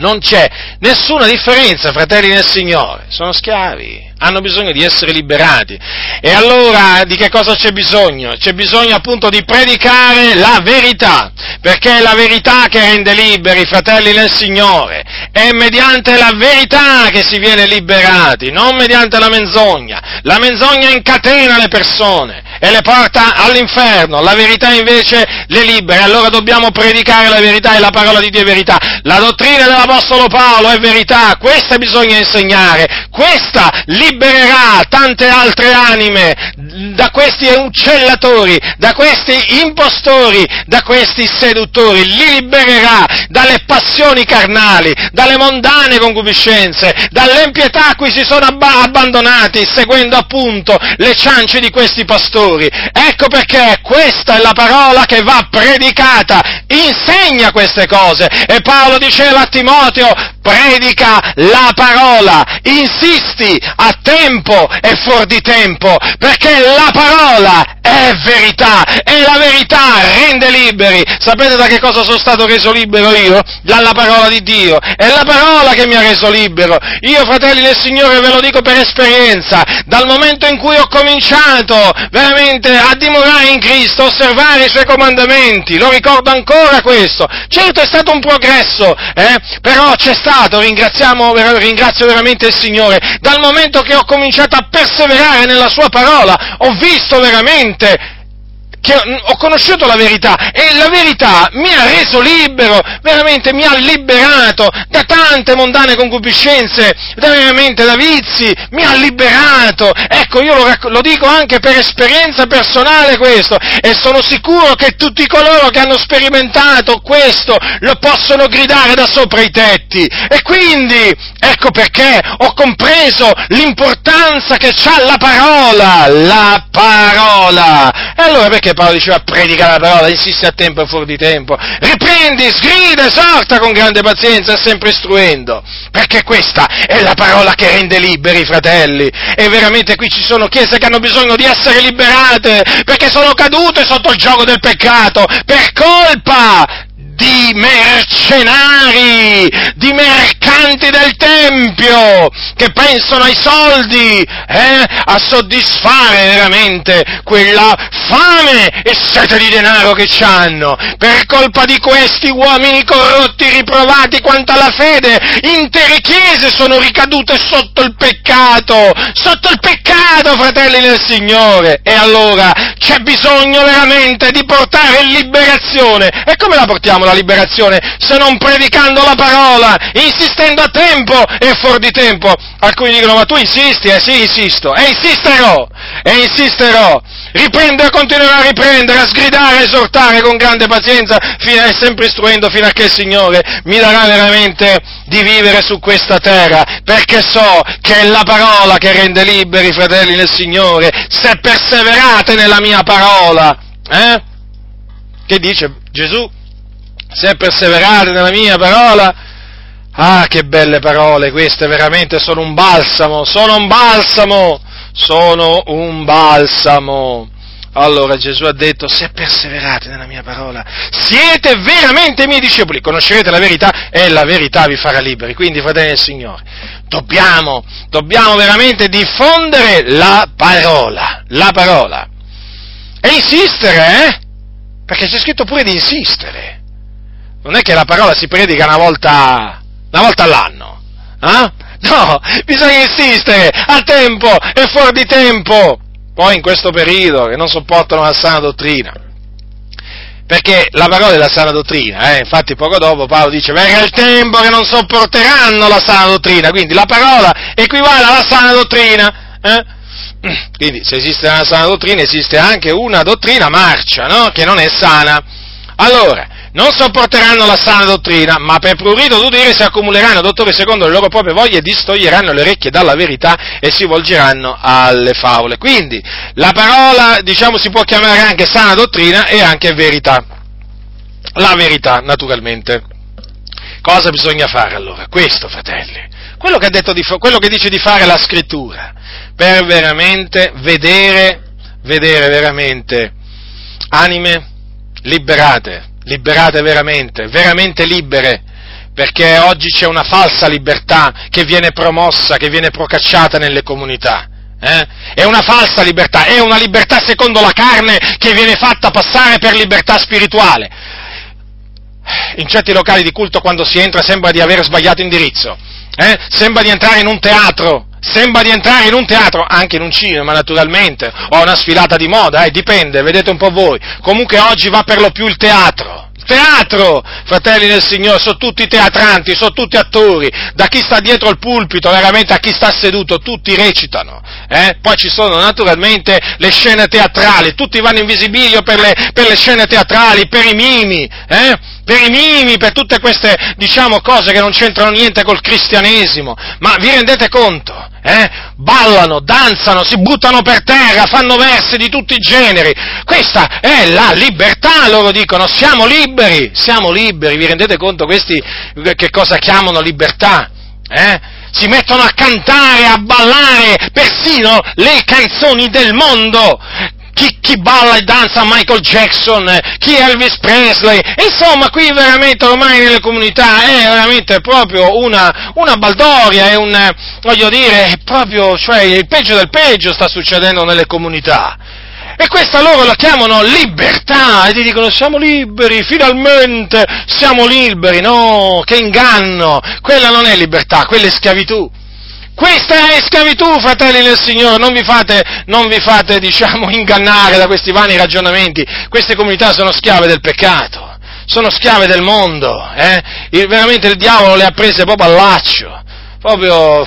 non c'è nessuna differenza, fratelli nel Signore, sono schiavi, hanno bisogno di essere liberati. E allora di che cosa c'è bisogno? C'è bisogno appunto di predicare la verità, perché è la verità che rende liberi fratelli nel Signore, è mediante la verità che si viene liberati, non mediante la menzogna. La menzogna incatena le persone e le porta all'inferno, la verità invece le libera, allora dobbiamo predicare la verità e la parola di Dio è verità. La dottrina dell'Apostolo Paolo è verità, questa bisogna insegnare, questa libererà tante altre anime. Da questi uccellatori, da questi impostori, da questi seduttori, li libererà dalle passioni carnali, dalle mondane concupiscenze, dall'empietà a cui si sono abbandonati, seguendo appunto le ciance di questi pastori peccatori. Ecco perché questa è la parola che va predicata, insegna queste cose. E Paolo diceva a Timoteo, predica la parola, insisti a tempo e fuori di tempo, perché la parola è verità e la verità rende liberi. Sapete da che cosa sono stato reso libero io? Dalla parola di Dio. È la parola che mi ha reso libero. Io, fratelli del Signore, ve lo dico per esperienza, dal momento in cui ho cominciato veramente a dimorare in Cristo, osservare i suoi comandamenti, lo ricordo ancora questo. Certo è stato un progresso, eh? però c'è stato, ringrazio veramente il Signore, dal momento che ho cominciato a perseverare nella sua parola, ho visto veramente che ho conosciuto la verità e la verità mi ha reso libero, veramente mi ha liberato da tante mondane concupiscenze, da veramente da vizi, mi ha liberato. Ecco, io lo, lo, dico anche per esperienza personale questo e sono sicuro che tutti coloro che hanno sperimentato questo lo possono gridare da sopra i tetti. E quindi, ecco perché ho compreso l'importanza che ha la parola, la parola. E allora perché che Paolo diceva predica la parola, insiste a tempo e fuori di tempo, riprendi, sgrida, esorta con grande pazienza, sempre istruendo, perché questa è la parola che rende liberi i fratelli, e veramente qui ci sono chiese che hanno bisogno di essere liberate, perché sono cadute sotto il gioco del peccato, per colpa di mercenari, di mercanti del Tempio, che pensano ai soldi, eh, a soddisfare veramente quella fame e sete di denaro che hanno. Per colpa di questi uomini corrotti, riprovati quanto alla fede, intere chiese sono ricadute sotto il peccato, sotto il peccato, fratelli del Signore. E allora c'è bisogno veramente di portare liberazione. E come la portiamo la liberazione se non predicando la parola, insistendo a tempo e fuori di tempo. Alcuni dicono ma tu insisti, eh sì insisto, e insisterò, e insisterò. Riprendo e continuerò a riprendere, a sgridare, a esortare con grande pazienza, fino a, sempre istruendo fino a che il Signore mi darà veramente di vivere su questa terra, perché so che è la parola che rende liberi i fratelli nel Signore, se perseverate nella mia parola. Eh? Che dice Gesù? Se perseverate nella mia parola, ah che belle parole queste, veramente sono un balsamo, sono un balsamo, sono un balsamo. Allora Gesù ha detto, se perseverate nella mia parola, siete veramente miei discepoli, conoscerete la verità e la verità vi farà liberi. Quindi, fratelli del Signore, dobbiamo, dobbiamo veramente diffondere la parola, la parola. E insistere, eh? Perché c'è scritto pure di insistere non è che la parola si predica una volta, una volta all'anno, eh? No, bisogna insistere a tempo e fuori di tempo. Poi in questo periodo che non sopportano la sana dottrina. Perché la parola è la sana dottrina, eh? infatti poco dopo Paolo dice verrà il tempo che non sopporteranno la sana dottrina, quindi la parola equivale alla sana dottrina. Eh? Quindi se esiste una sana dottrina esiste anche una dottrina marcia, no? che non è sana. Allora, non sopporteranno la sana dottrina, ma per prurito d'udire si accumuleranno dottori secondo le loro proprie voglie distoglieranno le orecchie dalla verità e si volgeranno alle favole. Quindi la parola, diciamo, si può chiamare anche sana dottrina e anche verità. La verità, naturalmente. Cosa bisogna fare allora? Questo, fratelli. Quello che, di, quello che dice di fare la scrittura, per veramente vedere, vedere veramente anime liberate, liberate veramente, veramente libere, perché oggi c'è una falsa libertà che viene promossa, che viene procacciata nelle comunità. Eh? È una falsa libertà, è una libertà secondo la carne che viene fatta passare per libertà spirituale. In certi locali di culto quando si entra sembra di aver sbagliato indirizzo, eh? sembra di entrare in un teatro, sembra di entrare in un teatro, anche in un cinema naturalmente, o una sfilata di moda, eh, dipende, vedete un po' voi. Comunque oggi va per lo più il teatro. Il teatro, fratelli del Signore, sono tutti teatranti, sono tutti attori, da chi sta dietro il pulpito veramente a chi sta seduto, tutti recitano. Eh? Poi ci sono naturalmente le scene teatrali, tutti vanno in visibilio per le, per le scene teatrali, per i mimi, eh? Per i mimi, per tutte queste, diciamo, cose che non c'entrano niente col cristianesimo. Ma vi rendete conto? Eh? Ballano, danzano, si buttano per terra, fanno versi di tutti i generi. Questa è la libertà, loro dicono, siamo liberi, siamo liberi. Vi rendete conto questi che cosa chiamano libertà? Eh? si mettono a cantare, a ballare persino le canzoni del mondo chi, chi, balla e danza Michael Jackson, chi Elvis Presley, insomma qui veramente ormai nelle comunità è veramente proprio una, una baldoria, è un, voglio dire, è proprio, cioè il peggio del peggio sta succedendo nelle comunità. E questa loro la chiamano libertà e ti dicono siamo liberi, finalmente siamo liberi. No, che inganno! Quella non è libertà, quella è schiavitù. Questa è schiavitù, fratelli del Signore, non vi fate, non vi fate diciamo, *laughs* ingannare da questi vani ragionamenti. Queste comunità sono schiave del peccato, sono schiave del mondo, eh? il, veramente il diavolo le ha prese proprio al laccio, proprio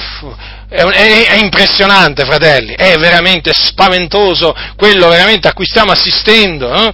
è, è, impressionante, fratelli, è veramente spaventoso quello veramente a cui stiamo assistendo. Eh?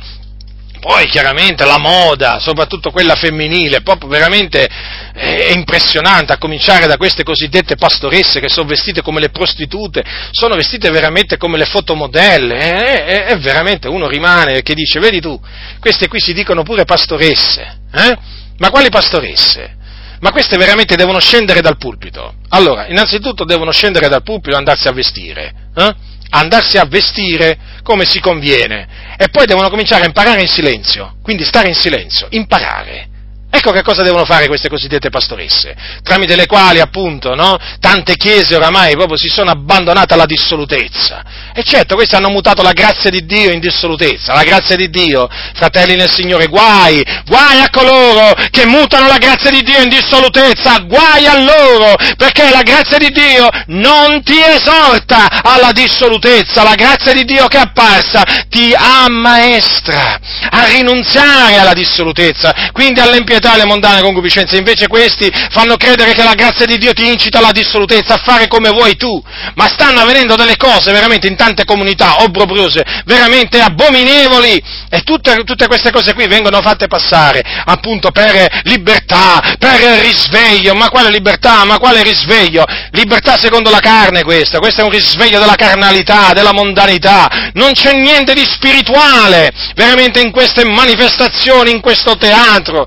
Poi chiaramente la moda, soprattutto quella femminile, proprio veramente è impressionante, a cominciare da queste cosiddette pastoresse che sono vestite come le prostitute, sono vestite veramente come le fotomodelle, è, è, è veramente, uno rimane che dice, vedi tu, queste qui si dicono pure pastoresse, eh? ma quali pastoresse? Ma queste veramente devono scendere dal pulpito. Allora, innanzitutto devono scendere dal pulpito e andarsi a vestire. Eh? Andarsi a vestire come si conviene. E poi devono cominciare a imparare in silenzio. Quindi stare in silenzio, imparare. Ecco che cosa devono fare queste cosiddette pastoresse, tramite le quali appunto no, tante chiese oramai proprio si sono abbandonate alla dissolutezza. E certo, questi hanno mutato la grazia di Dio in dissolutezza. La grazia di Dio, fratelli nel Signore, guai, guai a coloro che mutano la grazia di Dio in dissolutezza, guai a loro, perché la grazia di Dio non ti esorta alla dissolutezza, la grazia di Dio che è apparsa ti ammaestra a rinunziare alla dissolutezza, quindi all'impietà pietà e le mondane concupiscenze, invece questi fanno credere che la grazia di Dio ti incita alla dissolutezza, a fare come vuoi tu, ma stanno avvenendo delle cose veramente in tante comunità obbrobriose, veramente abominevoli, e tutte, tutte queste cose qui vengono fatte passare appunto per libertà, per risveglio, ma quale libertà, ma quale risveglio? Libertà secondo la carne questa, questo è un risveglio della carnalità, della mondanità, non c'è niente di spirituale veramente in queste manifestazioni, in questo teatro,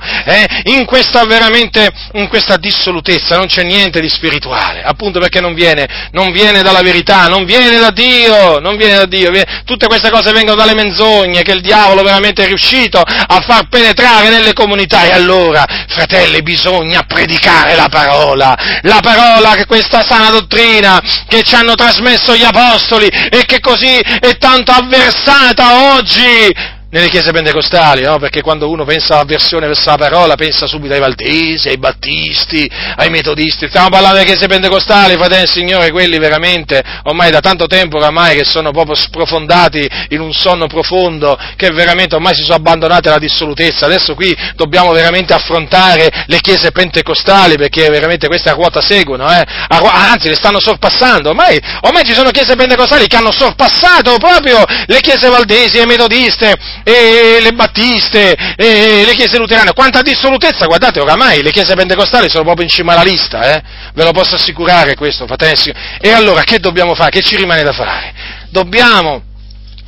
in questa veramente, in questa dissolutezza, non c'è niente di spirituale, appunto perché non viene, non viene dalla verità, non viene da Dio, non viene da Dio, viene, tutte queste cose vengono dalle menzogne che il diavolo veramente è riuscito a far penetrare nelle comunità. E allora, fratelli, bisogna predicare la parola, la parola che questa sana dottrina che ci hanno trasmesso gli apostoli e che così è tanto avversata oggi nelle chiese pentecostali, no? perché quando uno pensa all'avversione verso la parola pensa subito ai valdesi, ai battisti, ai metodisti, stiamo parlando delle chiese pentecostali, fratelli del Signore, quelli veramente ormai da tanto tempo oramai che sono proprio sprofondati in un sonno profondo, che veramente ormai si sono abbandonati alla dissolutezza, adesso qui dobbiamo veramente affrontare le chiese pentecostali perché veramente queste a ruota seguono, eh? anzi le stanno sorpassando, ormai, ormai ci sono chiese pentecostali che hanno sorpassato proprio le chiese valdesi, le metodiste, e le battiste, e le chiese luterane, quanta dissolutezza, guardate, oramai le chiese pentecostali sono proprio in cima alla lista, eh? ve lo posso assicurare questo, fratelli. E allora che dobbiamo fare? Che ci rimane da fare? Dobbiamo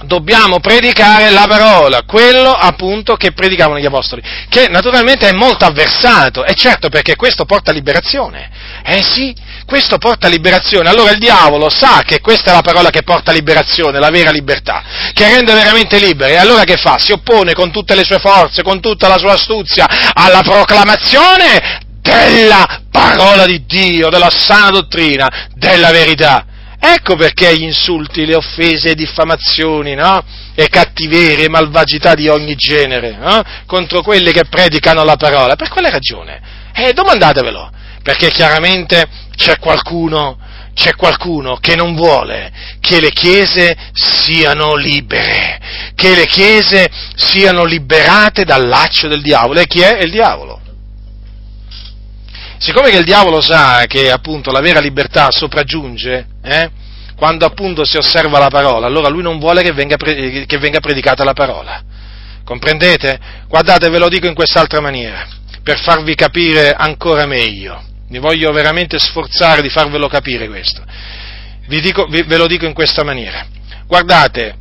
dobbiamo predicare la parola, quello appunto che predicavano gli apostoli, che naturalmente è molto avversato, e certo perché questo porta liberazione. Eh sì, questo porta liberazione. Allora il diavolo sa che questa è la parola che porta liberazione, la vera libertà, che rende veramente liberi. E allora che fa? Si oppone con tutte le sue forze, con tutta la sua astuzia alla proclamazione della parola di Dio, della sana dottrina, della verità. Ecco perché gli insulti, le offese, le diffamazioni, no? E cattiverie, malvagità di ogni genere, no? Contro quelli che predicano la parola. Per quale ragione? Eh, domandatevelo. Perché chiaramente c'è qualcuno, c'è qualcuno che non vuole che le chiese siano libere, che le chiese siano liberate dal laccio del diavolo. E chi è? È il diavolo. Siccome che il diavolo sa che appunto la vera libertà sopraggiunge, eh, quando appunto si osserva la parola, allora lui non vuole che venga, pre- che venga predicata la parola. Comprendete? Guardate, ve lo dico in quest'altra maniera, per farvi capire ancora meglio. Mi voglio veramente sforzare di farvelo capire questo. Vi dico, vi, ve lo dico in questa maniera. Guardate,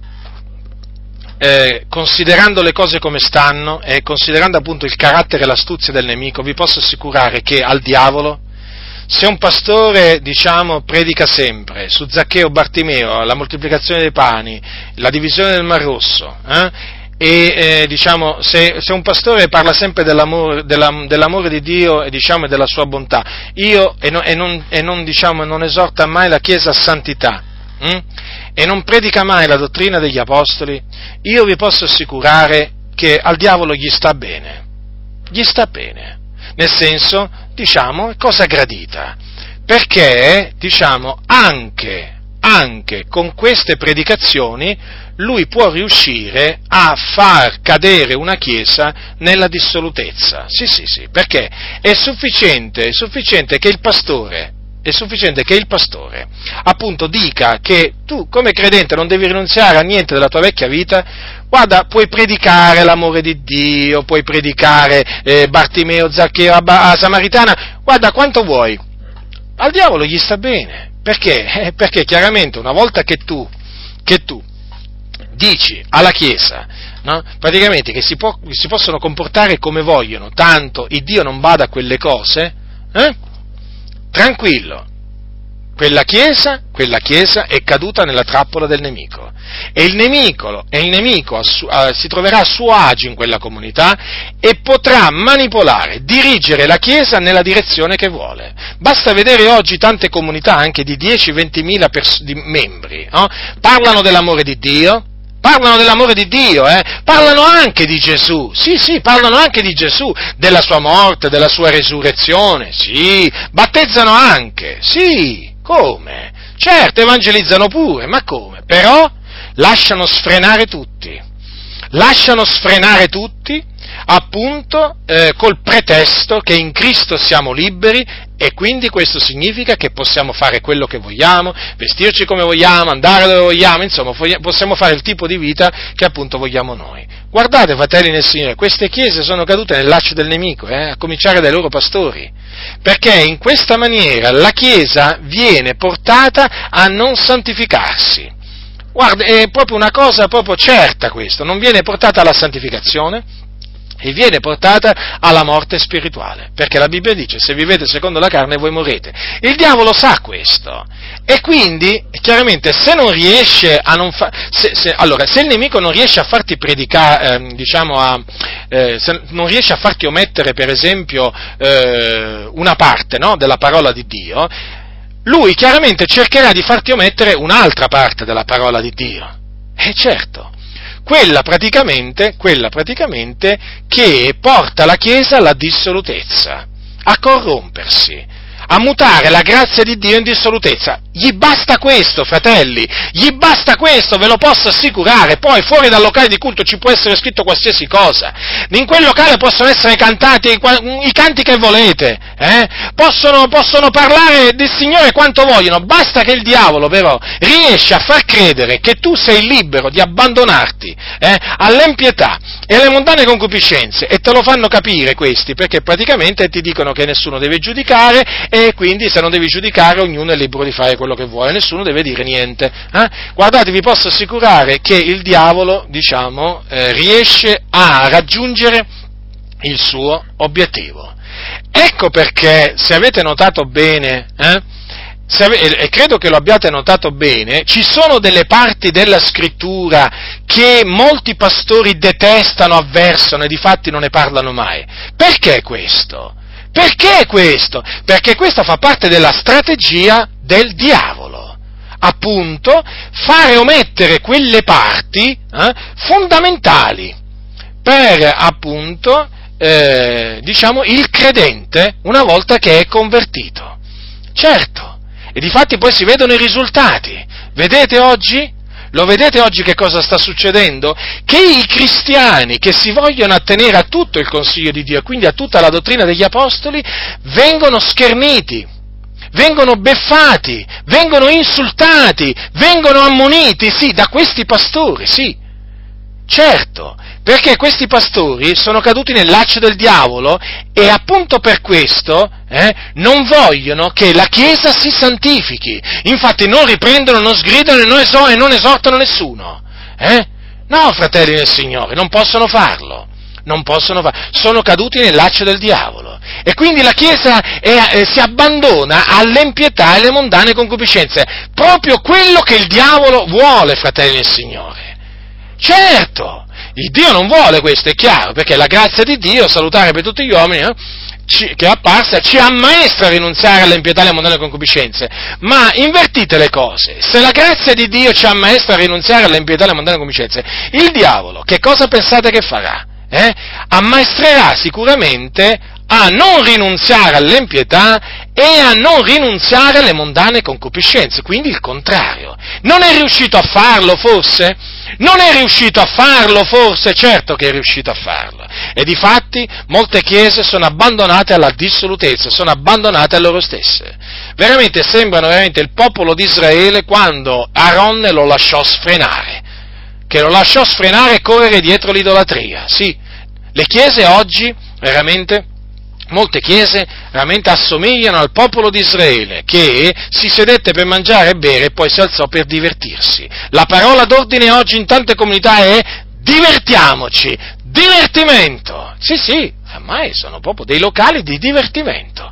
eh, considerando le cose come stanno e considerando appunto il carattere e l'astuzia del nemico, vi posso assicurare che al diavolo, se un pastore, diciamo, predica sempre su Zaccheo Bartimeo, la moltiplicazione dei pani, la divisione del Mar Rosso, eh, e eh, diciamo, se, se, un pastore parla sempre dell'amore, della, dell'amore di Dio e, diciamo, della sua bontà, io, e, no, e, non, e non, diciamo, non, esorta mai la Chiesa a santità, hm? e non predica mai la dottrina degli apostoli, io vi posso assicurare che al diavolo gli sta bene. Gli sta bene. Nel senso, diciamo, è cosa gradita. Perché, diciamo, anche, anche con queste predicazioni lui può riuscire a far cadere una chiesa nella dissolutezza. Sì, sì, sì, perché è sufficiente, è sufficiente che il pastore è sufficiente che il pastore appunto dica che tu come credente non devi rinunziare a niente della tua vecchia vita, guarda, puoi predicare l'amore di Dio, puoi predicare eh, Bartimeo, Zaccheo, a, a Samaritana, guarda quanto vuoi. Al diavolo gli sta bene, perché? Eh, perché chiaramente una volta che tu, che tu dici alla Chiesa, no? praticamente che si, può, si possono comportare come vogliono, tanto il Dio non bada a quelle cose, eh? Tranquillo, quella chiesa, quella chiesa è caduta nella trappola del nemico e il nemico, e il nemico si troverà a suo agio in quella comunità e potrà manipolare, dirigere la chiesa nella direzione che vuole. Basta vedere oggi tante comunità, anche di 10-20 mila pers- membri, no? parlano dell'amore di Dio, parlano dell'amore di Dio, eh? parlano anche di Gesù, sì, sì, parlano anche di Gesù, della sua morte, della sua resurrezione, sì, battezzano anche, sì, come? Certo, evangelizzano pure, ma come? Però lasciano sfrenare tutti, lasciano sfrenare tutti appunto eh, col pretesto che in Cristo siamo liberi e quindi questo significa che possiamo fare quello che vogliamo, vestirci come vogliamo, andare dove vogliamo, insomma possiamo fare il tipo di vita che appunto vogliamo noi. Guardate, fratelli nel Signore, queste chiese sono cadute nel laccio del nemico, eh, a cominciare dai loro pastori, perché in questa maniera la Chiesa viene portata a non santificarsi. Guarda, è proprio una cosa proprio certa questo, non viene portata alla santificazione, e viene portata alla morte spirituale, perché la Bibbia dice se vivete secondo la carne voi morrete. Il diavolo sa questo e quindi chiaramente se non riesce a non fa, se, se, allora, se il nemico non riesce a farti predicare, eh, diciamo a, eh, se non riesce a farti omettere per esempio eh, una parte no, della parola di Dio, lui chiaramente cercherà di farti omettere un'altra parte della parola di Dio. E certo, quella praticamente, quella praticamente che porta la Chiesa alla dissolutezza, a corrompersi a mutare la grazia di Dio in dissolutezza. Gli basta questo, fratelli, gli basta questo, ve lo posso assicurare. Poi fuori dal locale di culto ci può essere scritto qualsiasi cosa. In quel locale possono essere cantati i canti che volete, eh? possono, possono parlare del Signore quanto vogliono. Basta che il diavolo, però, riesce a far credere che tu sei libero di abbandonarti eh, all'empietà e alle mondane concupiscenze. E te lo fanno capire questi, perché praticamente ti dicono che nessuno deve giudicare e quindi se non devi giudicare ognuno è libero di fare quello che vuole, nessuno deve dire niente. Eh? Guardate, vi posso assicurare che il diavolo, diciamo, eh, riesce a raggiungere il suo obiettivo. Ecco perché, se avete notato bene, eh, ave- e credo che lo abbiate notato bene, ci sono delle parti della scrittura che molti pastori detestano, avversano e di fatti non ne parlano mai. Perché questo? Perché questo? Perché questa fa parte della strategia del diavolo. Appunto, fare omettere quelle parti eh, fondamentali per, appunto, eh, diciamo, il credente una volta che è convertito. Certo, e di fatti poi si vedono i risultati. Vedete oggi? Lo vedete oggi che cosa sta succedendo? Che i cristiani che si vogliono attenere a tutto il consiglio di Dio, quindi a tutta la dottrina degli apostoli, vengono scherniti, vengono beffati, vengono insultati, vengono ammoniti, sì, da questi pastori, sì. Certo, perché questi pastori sono caduti nel laccio del diavolo e appunto per questo eh, non vogliono che la Chiesa si santifichi. Infatti non riprendono, non sgridano e non, esortano nessuno. Eh? No, fratelli del Signore, non possono farlo. Non possono farlo. Sono caduti nel laccio del diavolo. E quindi la Chiesa è, eh, si abbandona all'empietà e alle mondane concupiscenze. Proprio quello che il diavolo vuole, fratelli del Signore. Certo, il Dio non vuole questo, è chiaro, perché la grazia di Dio, salutare per tutti gli uomini, eh, ci, che è apparsa, ci ammaestra a rinunziare all'impietà e alle mondane concupiscenze. Ma invertite le cose, se la grazia di Dio ci ammaestra a rinunziare all'impietà e alle mondane concupiscenze, il diavolo che cosa pensate che farà? Eh? Ammaestrerà sicuramente a non rinunziare all'empietà e a non rinunziare alle mondane concupiscenze, quindi il contrario. Non è riuscito a farlo forse? Non è riuscito a farlo forse? Certo che è riuscito a farlo. E di fatti molte chiese sono abbandonate alla dissolutezza, sono abbandonate a loro stesse. Veramente sembrano veramente il popolo di Israele quando Aaron lo lasciò sfrenare, che lo lasciò sfrenare e correre dietro l'idolatria. Sì, le chiese oggi veramente molte chiese veramente assomigliano al popolo di Israele che si sedette per mangiare e bere e poi si alzò per divertirsi. La parola d'ordine oggi in tante comunità è divertiamoci, divertimento. Sì, sì, ormai sono proprio dei locali di divertimento.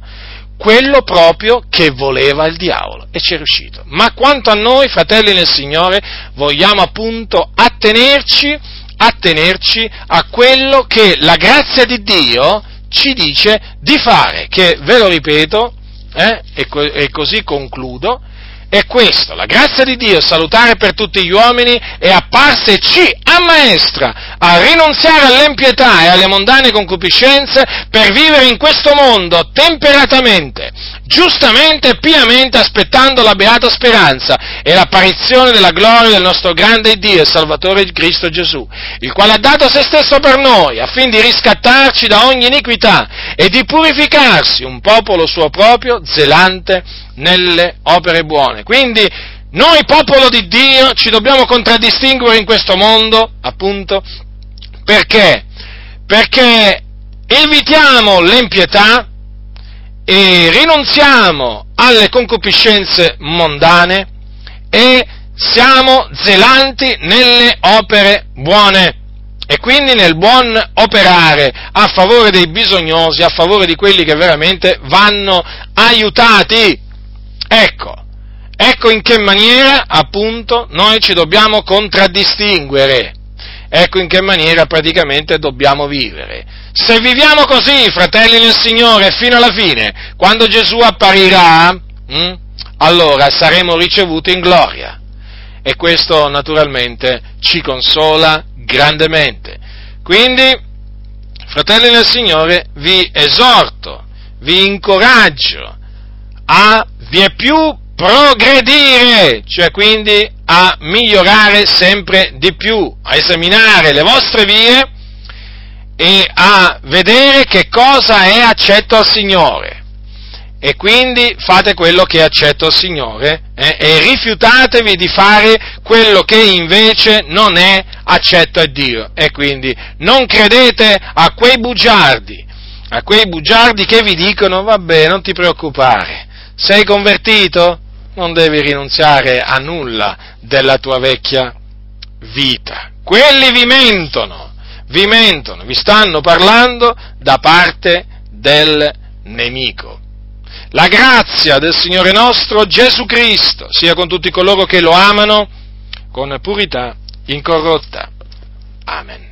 Quello proprio che voleva il diavolo e ci è riuscito. Ma quanto a noi, fratelli nel Signore, vogliamo appunto attenerci, attenerci a quello che la grazia di Dio ci dice di fare, che ve lo ripeto, eh, e, co- e così concludo, è questo, la grazia di Dio salutare per tutti gli uomini è apparsa e ci ammaestra a rinunziare all'empietà e alle mondane concupiscenze per vivere in questo mondo temperatamente, giustamente e pienamente aspettando la beata speranza e l'apparizione della gloria del nostro grande Dio e Salvatore Cristo Gesù, il quale ha dato se stesso per noi affin di riscattarci da ogni iniquità e di purificarsi un popolo suo proprio zelante nelle opere buone. Quindi noi, popolo di Dio, ci dobbiamo contraddistinguere in questo mondo, appunto, perché? Perché evitiamo l'empietà e rinunziamo alle concupiscenze mondane e siamo zelanti nelle opere buone e quindi nel buon operare a favore dei bisognosi, a favore di quelli che veramente vanno aiutati. Ecco, ecco in che maniera appunto noi ci dobbiamo contraddistinguere, ecco in che maniera praticamente dobbiamo vivere. Se viviamo così, fratelli nel Signore, fino alla fine, quando Gesù apparirà, hm, allora saremo ricevuti in gloria. e questo naturalmente ci consola grandemente. Quindi, fratelli del Signore, vi esorto, vi incoraggio a vie più progredire, cioè quindi a migliorare sempre di più, a esaminare le vostre vie e a vedere che cosa è accetto al Signore. E quindi fate quello che è accetto al Signore eh, e rifiutatevi di fare quello che invece non è accetto a Dio. E quindi non credete a quei bugiardi, a quei bugiardi che vi dicono, vabbè, non ti preoccupare, sei convertito? Non devi rinunziare a nulla della tua vecchia vita. Quelli vi mentono, vi mentono, vi stanno parlando da parte del nemico. La grazia del Signore nostro Gesù Cristo sia con tutti coloro che lo amano con purità incorrotta. Amen.